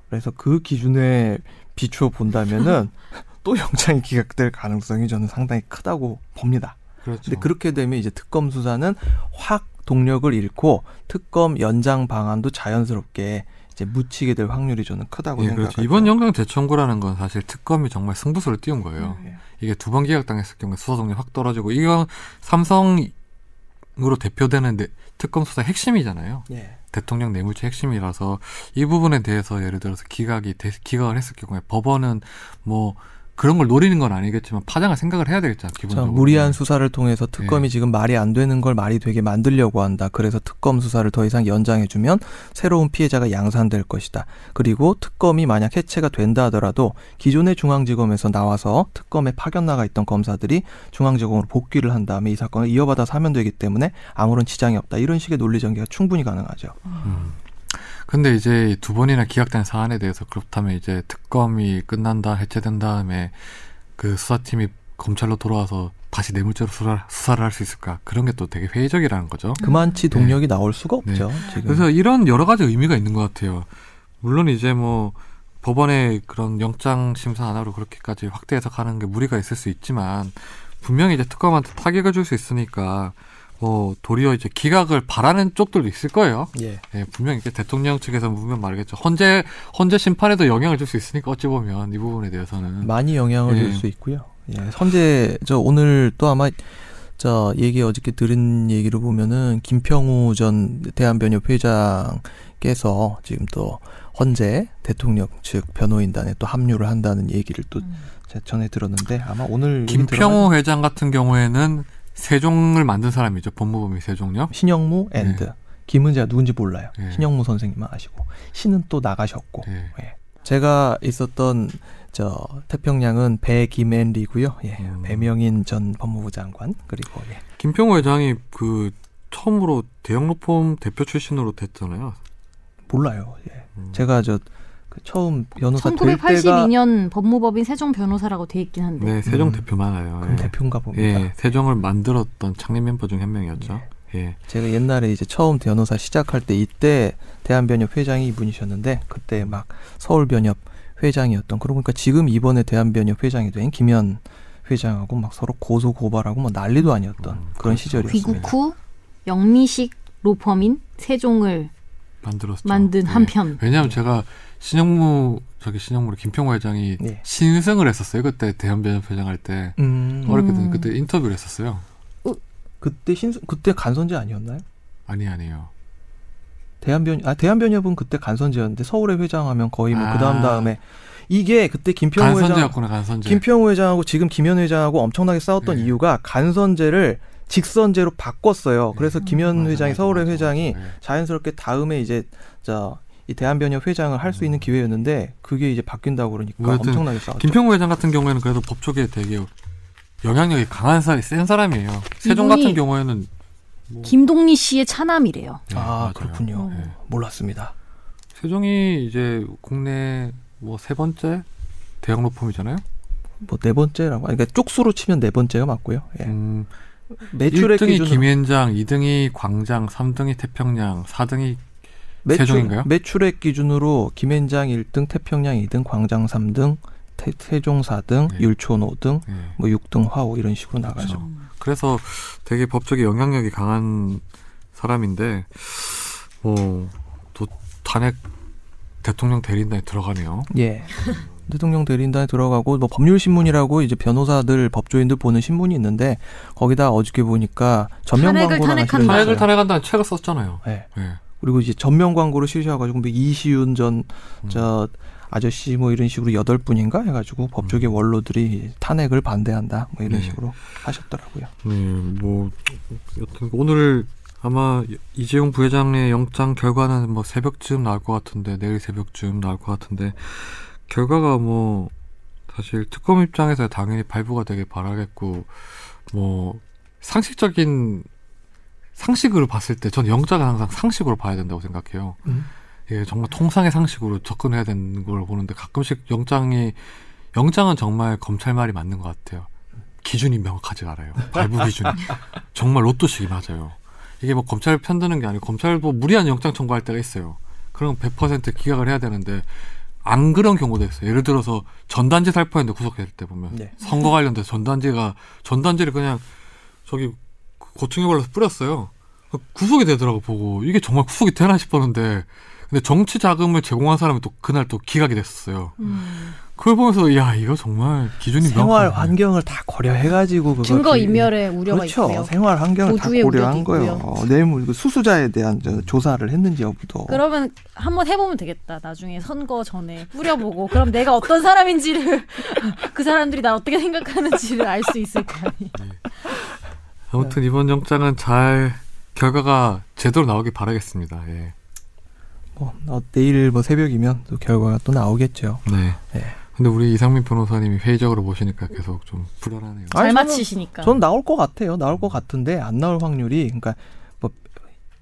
그래서 그 기준에 비추어 본다면은 (laughs) 또 영장이 기각될 가능성이 저는 상당히 크다고 봅니다. 그렇죠. 근데 그렇게 되면 이제 특검 수사는 확 동력을 잃고 특검 연장 방안도 자연스럽게 이제 묻히게 될 확률이 저는 크다고 예, 생각합니다. 그렇죠. 이번 영장 대청구라는 건 사실 특검이 정말 승부수를 띄운 거예요. 예. 이게 두 번 기각당했을 경우에 수사 동력 확 떨어지고 이건 삼성으로 대표되는 내- 특검 수사 의 핵심이잖아요. 예. 대통령 뇌물죄 핵심이라서 이 부분에 대해서 예를 들어서 기각이 돼- 기각을 했을 경우에 법원은 뭐 그런 걸 노리는 건 아니겠지만 파장을 생각을 해야 되겠죠 자, 기본적으로 무리한 수사를 통해서 특검이 예. 지금 말이 안 되는 걸 말이 되게 만들려고 한다. 그래서 특검 수사를 더 이상 연장해주면 새로운 피해자가 양산될 것이다. 그리고 특검이 만약 해체가 된다 하더라도 기존의 중앙지검에서 나와서 특검에 파견 나가 있던 검사들이 중앙지검으로 복귀를 한 다음에 이 사건을 이어받아서 하면 되기 때문에 아무런 지장이 없다. 이런 식의 논리 전개가 충분히 가능하죠. 음. 근데 이제 두 번이나 기각된 사안에 대해서 그렇다면 이제 특검이 끝난다 해체된 다음에 그 수사팀이 검찰로 돌아와서 다시 뇌물죄로 수사, 수사를 할 수 있을까 그런 게 또 되게 회의적이라는 거죠. 그만치 동력이 나올 수가 없죠. 지금. 그래서 이런 여러 가지 의미가 있는 것 같아요. 물론 이제 뭐 법원의 그런 영장 심사 하나로 그렇게까지 확대 해석하는 게 무리가 있을 수 있지만 분명히 이제 특검한테 타격을 줄 수 있으니까 뭐 도리어 이제 기각을 바라는 쪽들도 있을 거예요. 예. 예, 분명히 이게 대통령 측에서 묻으면 말하겠죠. 헌재 헌재 심판에도 영향을 줄 수 있으니까 어찌 보면 이 부분에 대해서는 많이 영향을 예. 줄수 있고요. 예. 선제 저 오늘 또 아마 저 얘기 어저께 들은 얘기를 보면은 김평우 전 대한변협 회장께서 지금 또 헌재 대통령 측 변호인단에 또 합류를 한다는 얘기를 또 음. 전에 들었는데 아마 오늘 얘기 김평우 회장 같은 경우에는 세종을 만든 사람이죠. 법무부의 세종요. 신영무 and 예. 김은재가 누군지 몰라요. 예. 신영무 선생님만 아시고 신은 또 나가셨고 예. 예. 제가 있었던 저 태평양은 배김 and Lee고요. 예. 음. 배명인 전 법무부 장관 그리고 예. 김평우 회장이 그 처음으로 대형 로펌 대표 출신으로 됐잖아요. 몰라요. 예. 음. 제가 저그 처음 변호사 될 때가 1982년 법무법인 세종 변호사라고 돼 있긴 한데. 네, 세종 음. 대표만 알아요. 그럼 예. 대표인가 봅니다. 예, 세종을 만들었던 창립 멤버 중 한 명이었죠. 예. 제가 옛날에 이제 처음 변호사 시작할 때 이때 대한변협 회장이 이분이셨는데 그때 막 서울변협 회장이었던 그러고 보니까 지금 이번에 대한변협 회장이 된 김현 회장하고 막 서로 고소 고발하고 뭐 난리도 아니었던 음, 그런 그렇죠. 시절이었습니다. 귀국 후 영미식 로펌인 세종을 만들었죠. 만든 예. 한편. 왜냐하면 제가 신영무 저기 신영무 김평호 회장이 예. 신승을 했었어요. 그때 대한변협 회장 할 때 음, 어렵게 음. 된 그때 인터뷰를 했었어요. 그때 신수 그때 간선제 아니었나요? 아니 아니에요. 대한변 아 대한변협은 그때 간선제였는데 서울의 회장하면 거의 뭐 아. 그다음 다음에 이게 그때 김평호 회장 간선제였구나 간선제. 김평우 회장하고 지금 김현 회장하고 엄청나게 싸웠던 네. 이유가 간선제를 직선제로 바꿨어요. 그래서 네. 김현 맞아, 회장이 맞아, 서울의 맞아. 회장이 네. 자연스럽게 다음에 이제 저 이 대한변협 회장을 할 수 있는 기회였는데 그게 이제 바뀐다고 그러니까 뭐 엄청나게 싸웠죠. 김평호 회장 같은 경우에는 그래도 법조계에 되게 영향력이 강한 사람, 센 사람이에요. 세종 같은 경우에는 뭐, 김동리 씨의 차남이래요. 네, 아 맞아요. 그렇군요. 네. 몰랐습니다. 세종이 이제 국내 뭐 세 번째 대형 로펌이잖아요. 뭐 네 번째라고 그러니까 쪽수로 치면 네 번째가 맞고요. 예. 음, 매출액 1등이 기준으로 김현장, 2등이 광장, 3등이 태평양, 4등이 세종인가요? 매출액 기준으로 김현장 1등, 태평양 2등, 광장 3등, 태, 세종 4등, 네. 율촌 5등, 예. 뭐 6등 화호 이런 식으로 나가죠. 그렇죠. 그래서 되게 법적인 영향력이 강한 사람인데 뭐또 탄핵 대통령 대리인단에 들어가네요. 예. 대통령 대리인단에 들어가고 뭐 법률 신문이라고 이제 변호사들 법조인들 보는 신문이 있는데 거기다 어저께 보니까 전면 광고를. 탄핵을 탄핵한다는 책을 썼잖아요. 예. 예. 그리고 이제 전면 광고를 실으셔가지고 뭐 이시윤 전 음. 저 아저씨 뭐 이런 식으로 여덟 분인가 해가지고 법조계 원로들이 탄핵을 반대한다 뭐 이런 네. 식으로 하셨더라고요. 네, 뭐 여튼 오늘 아마 이재용 부회장의 영장 결과는 뭐 새벽쯤 나올 것 같은데 내일 새벽쯤 나올 것 같은데 결과가 뭐 사실 특검 입장에서 당연히 발부가 되게 바라겠고 뭐 상식적인 상식으로 봤을 때전 영장은 항상 상식으로 봐야 된다고 생각해요. 음. 이게 정말 통상의 상식으로 접근해야 되는 걸 보는데 가끔씩 영장이 영장은 정말 검찰 말이 맞는 것 같아요. 기준이 명확하지 않아요. 발부 기준이 (laughs) 정말 로또식이 맞아요. 이게 뭐 검찰 편드는 게 아니고 검찰도 무리한 영장 청구할 때가 있어요. 그럼 100% 기각을 해야 되는데 안 그런 경우도 있어요. 예를 들어서 전단지 살포했는데 구속될 때 보면 네. 선거 관련된 전단지가 전단지를 그냥 저기 고층에 걸려서 뿌렸어요. 구속이 되더라고 보고 이게 정말 구속이 되나 싶었는데 근데 정치 자금을 제공한 사람이 또 그날 또 기각이 됐었어요. 음. 그걸 보면서 야 이거 정말 기준이 생활 명확하네. 환경을 다 고려해가지고 증거 기- 인멸의 우려가 그렇죠. 있고요. 생활 환경을 다 고려한 거예요. 있고요. 어, 그 수수자에 대한 저 조사를 했는지 여부도. 그러면 한번 해보면 되겠다. 나중에 선거 전에 뿌려보고 그럼 내가 어떤 사람인지를 (laughs) 그 사람들이 나 어떻게 생각하는지를 알 수 있을 거 아니에요. 아무튼 이번 영장은 잘 결과가 제대로 나오길 바라겠습니다. 예. 뭐, 어, 내일 뭐 새벽이면 또 결과가 또 나오겠죠. 네. 네. 근데 우리 이상민 변호사님이 회의적으로 보시니까 계속 좀 불안하네요. 잘 맞히시니까. 전 나올 것 같아요. 나올 것 같은데 안 나올 확률이 그러니까 뭐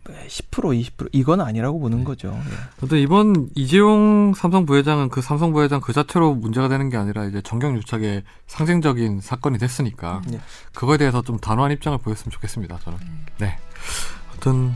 10% 20% 이건 아니라고 보는 거죠. 예. 근데 이번 이재용 삼성 부회장은 그 삼성 부회장 그 자체로 문제가 되는 게 아니라 이제 정경 유착의 상징적인 사건이 됐으니까 네. 그거에 대해서 좀 단호한 입장을 보였으면 좋겠습니다. 저는. 네. 하여튼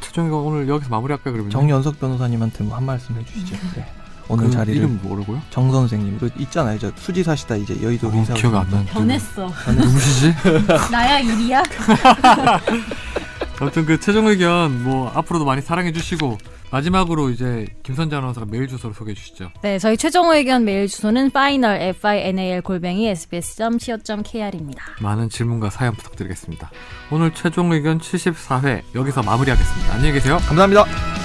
최종이가 오늘 여기서 마무리할까요 그러면? 정연석 변호사님한테 뭐 한 말씀 해주시죠. 네. 오늘 그 자리를 이름 뭐라고요? 정 선생님 그 있잖아요. 저 수지 사시다 이제 여의도로 어, 이사 기억 안. 나는데 변했어. 누구시지? (laughs) 나야 일이야? (laughs) 아무튼 그 최종 의견 뭐 앞으로도 많이 사랑해 주시고 마지막으로 이제 김선재 아나운서가 메일 주소를 소개해 주시죠. 네, 저희 최종 의견 메일 주소는 final f i n a l 골뱅이 sbs.co.kr입니다. 많은 질문과 사연 부탁드리겠습니다. 오늘 최종 의견 74회 여기서 마무리하겠습니다. 안녕히 계세요. 감사합니다.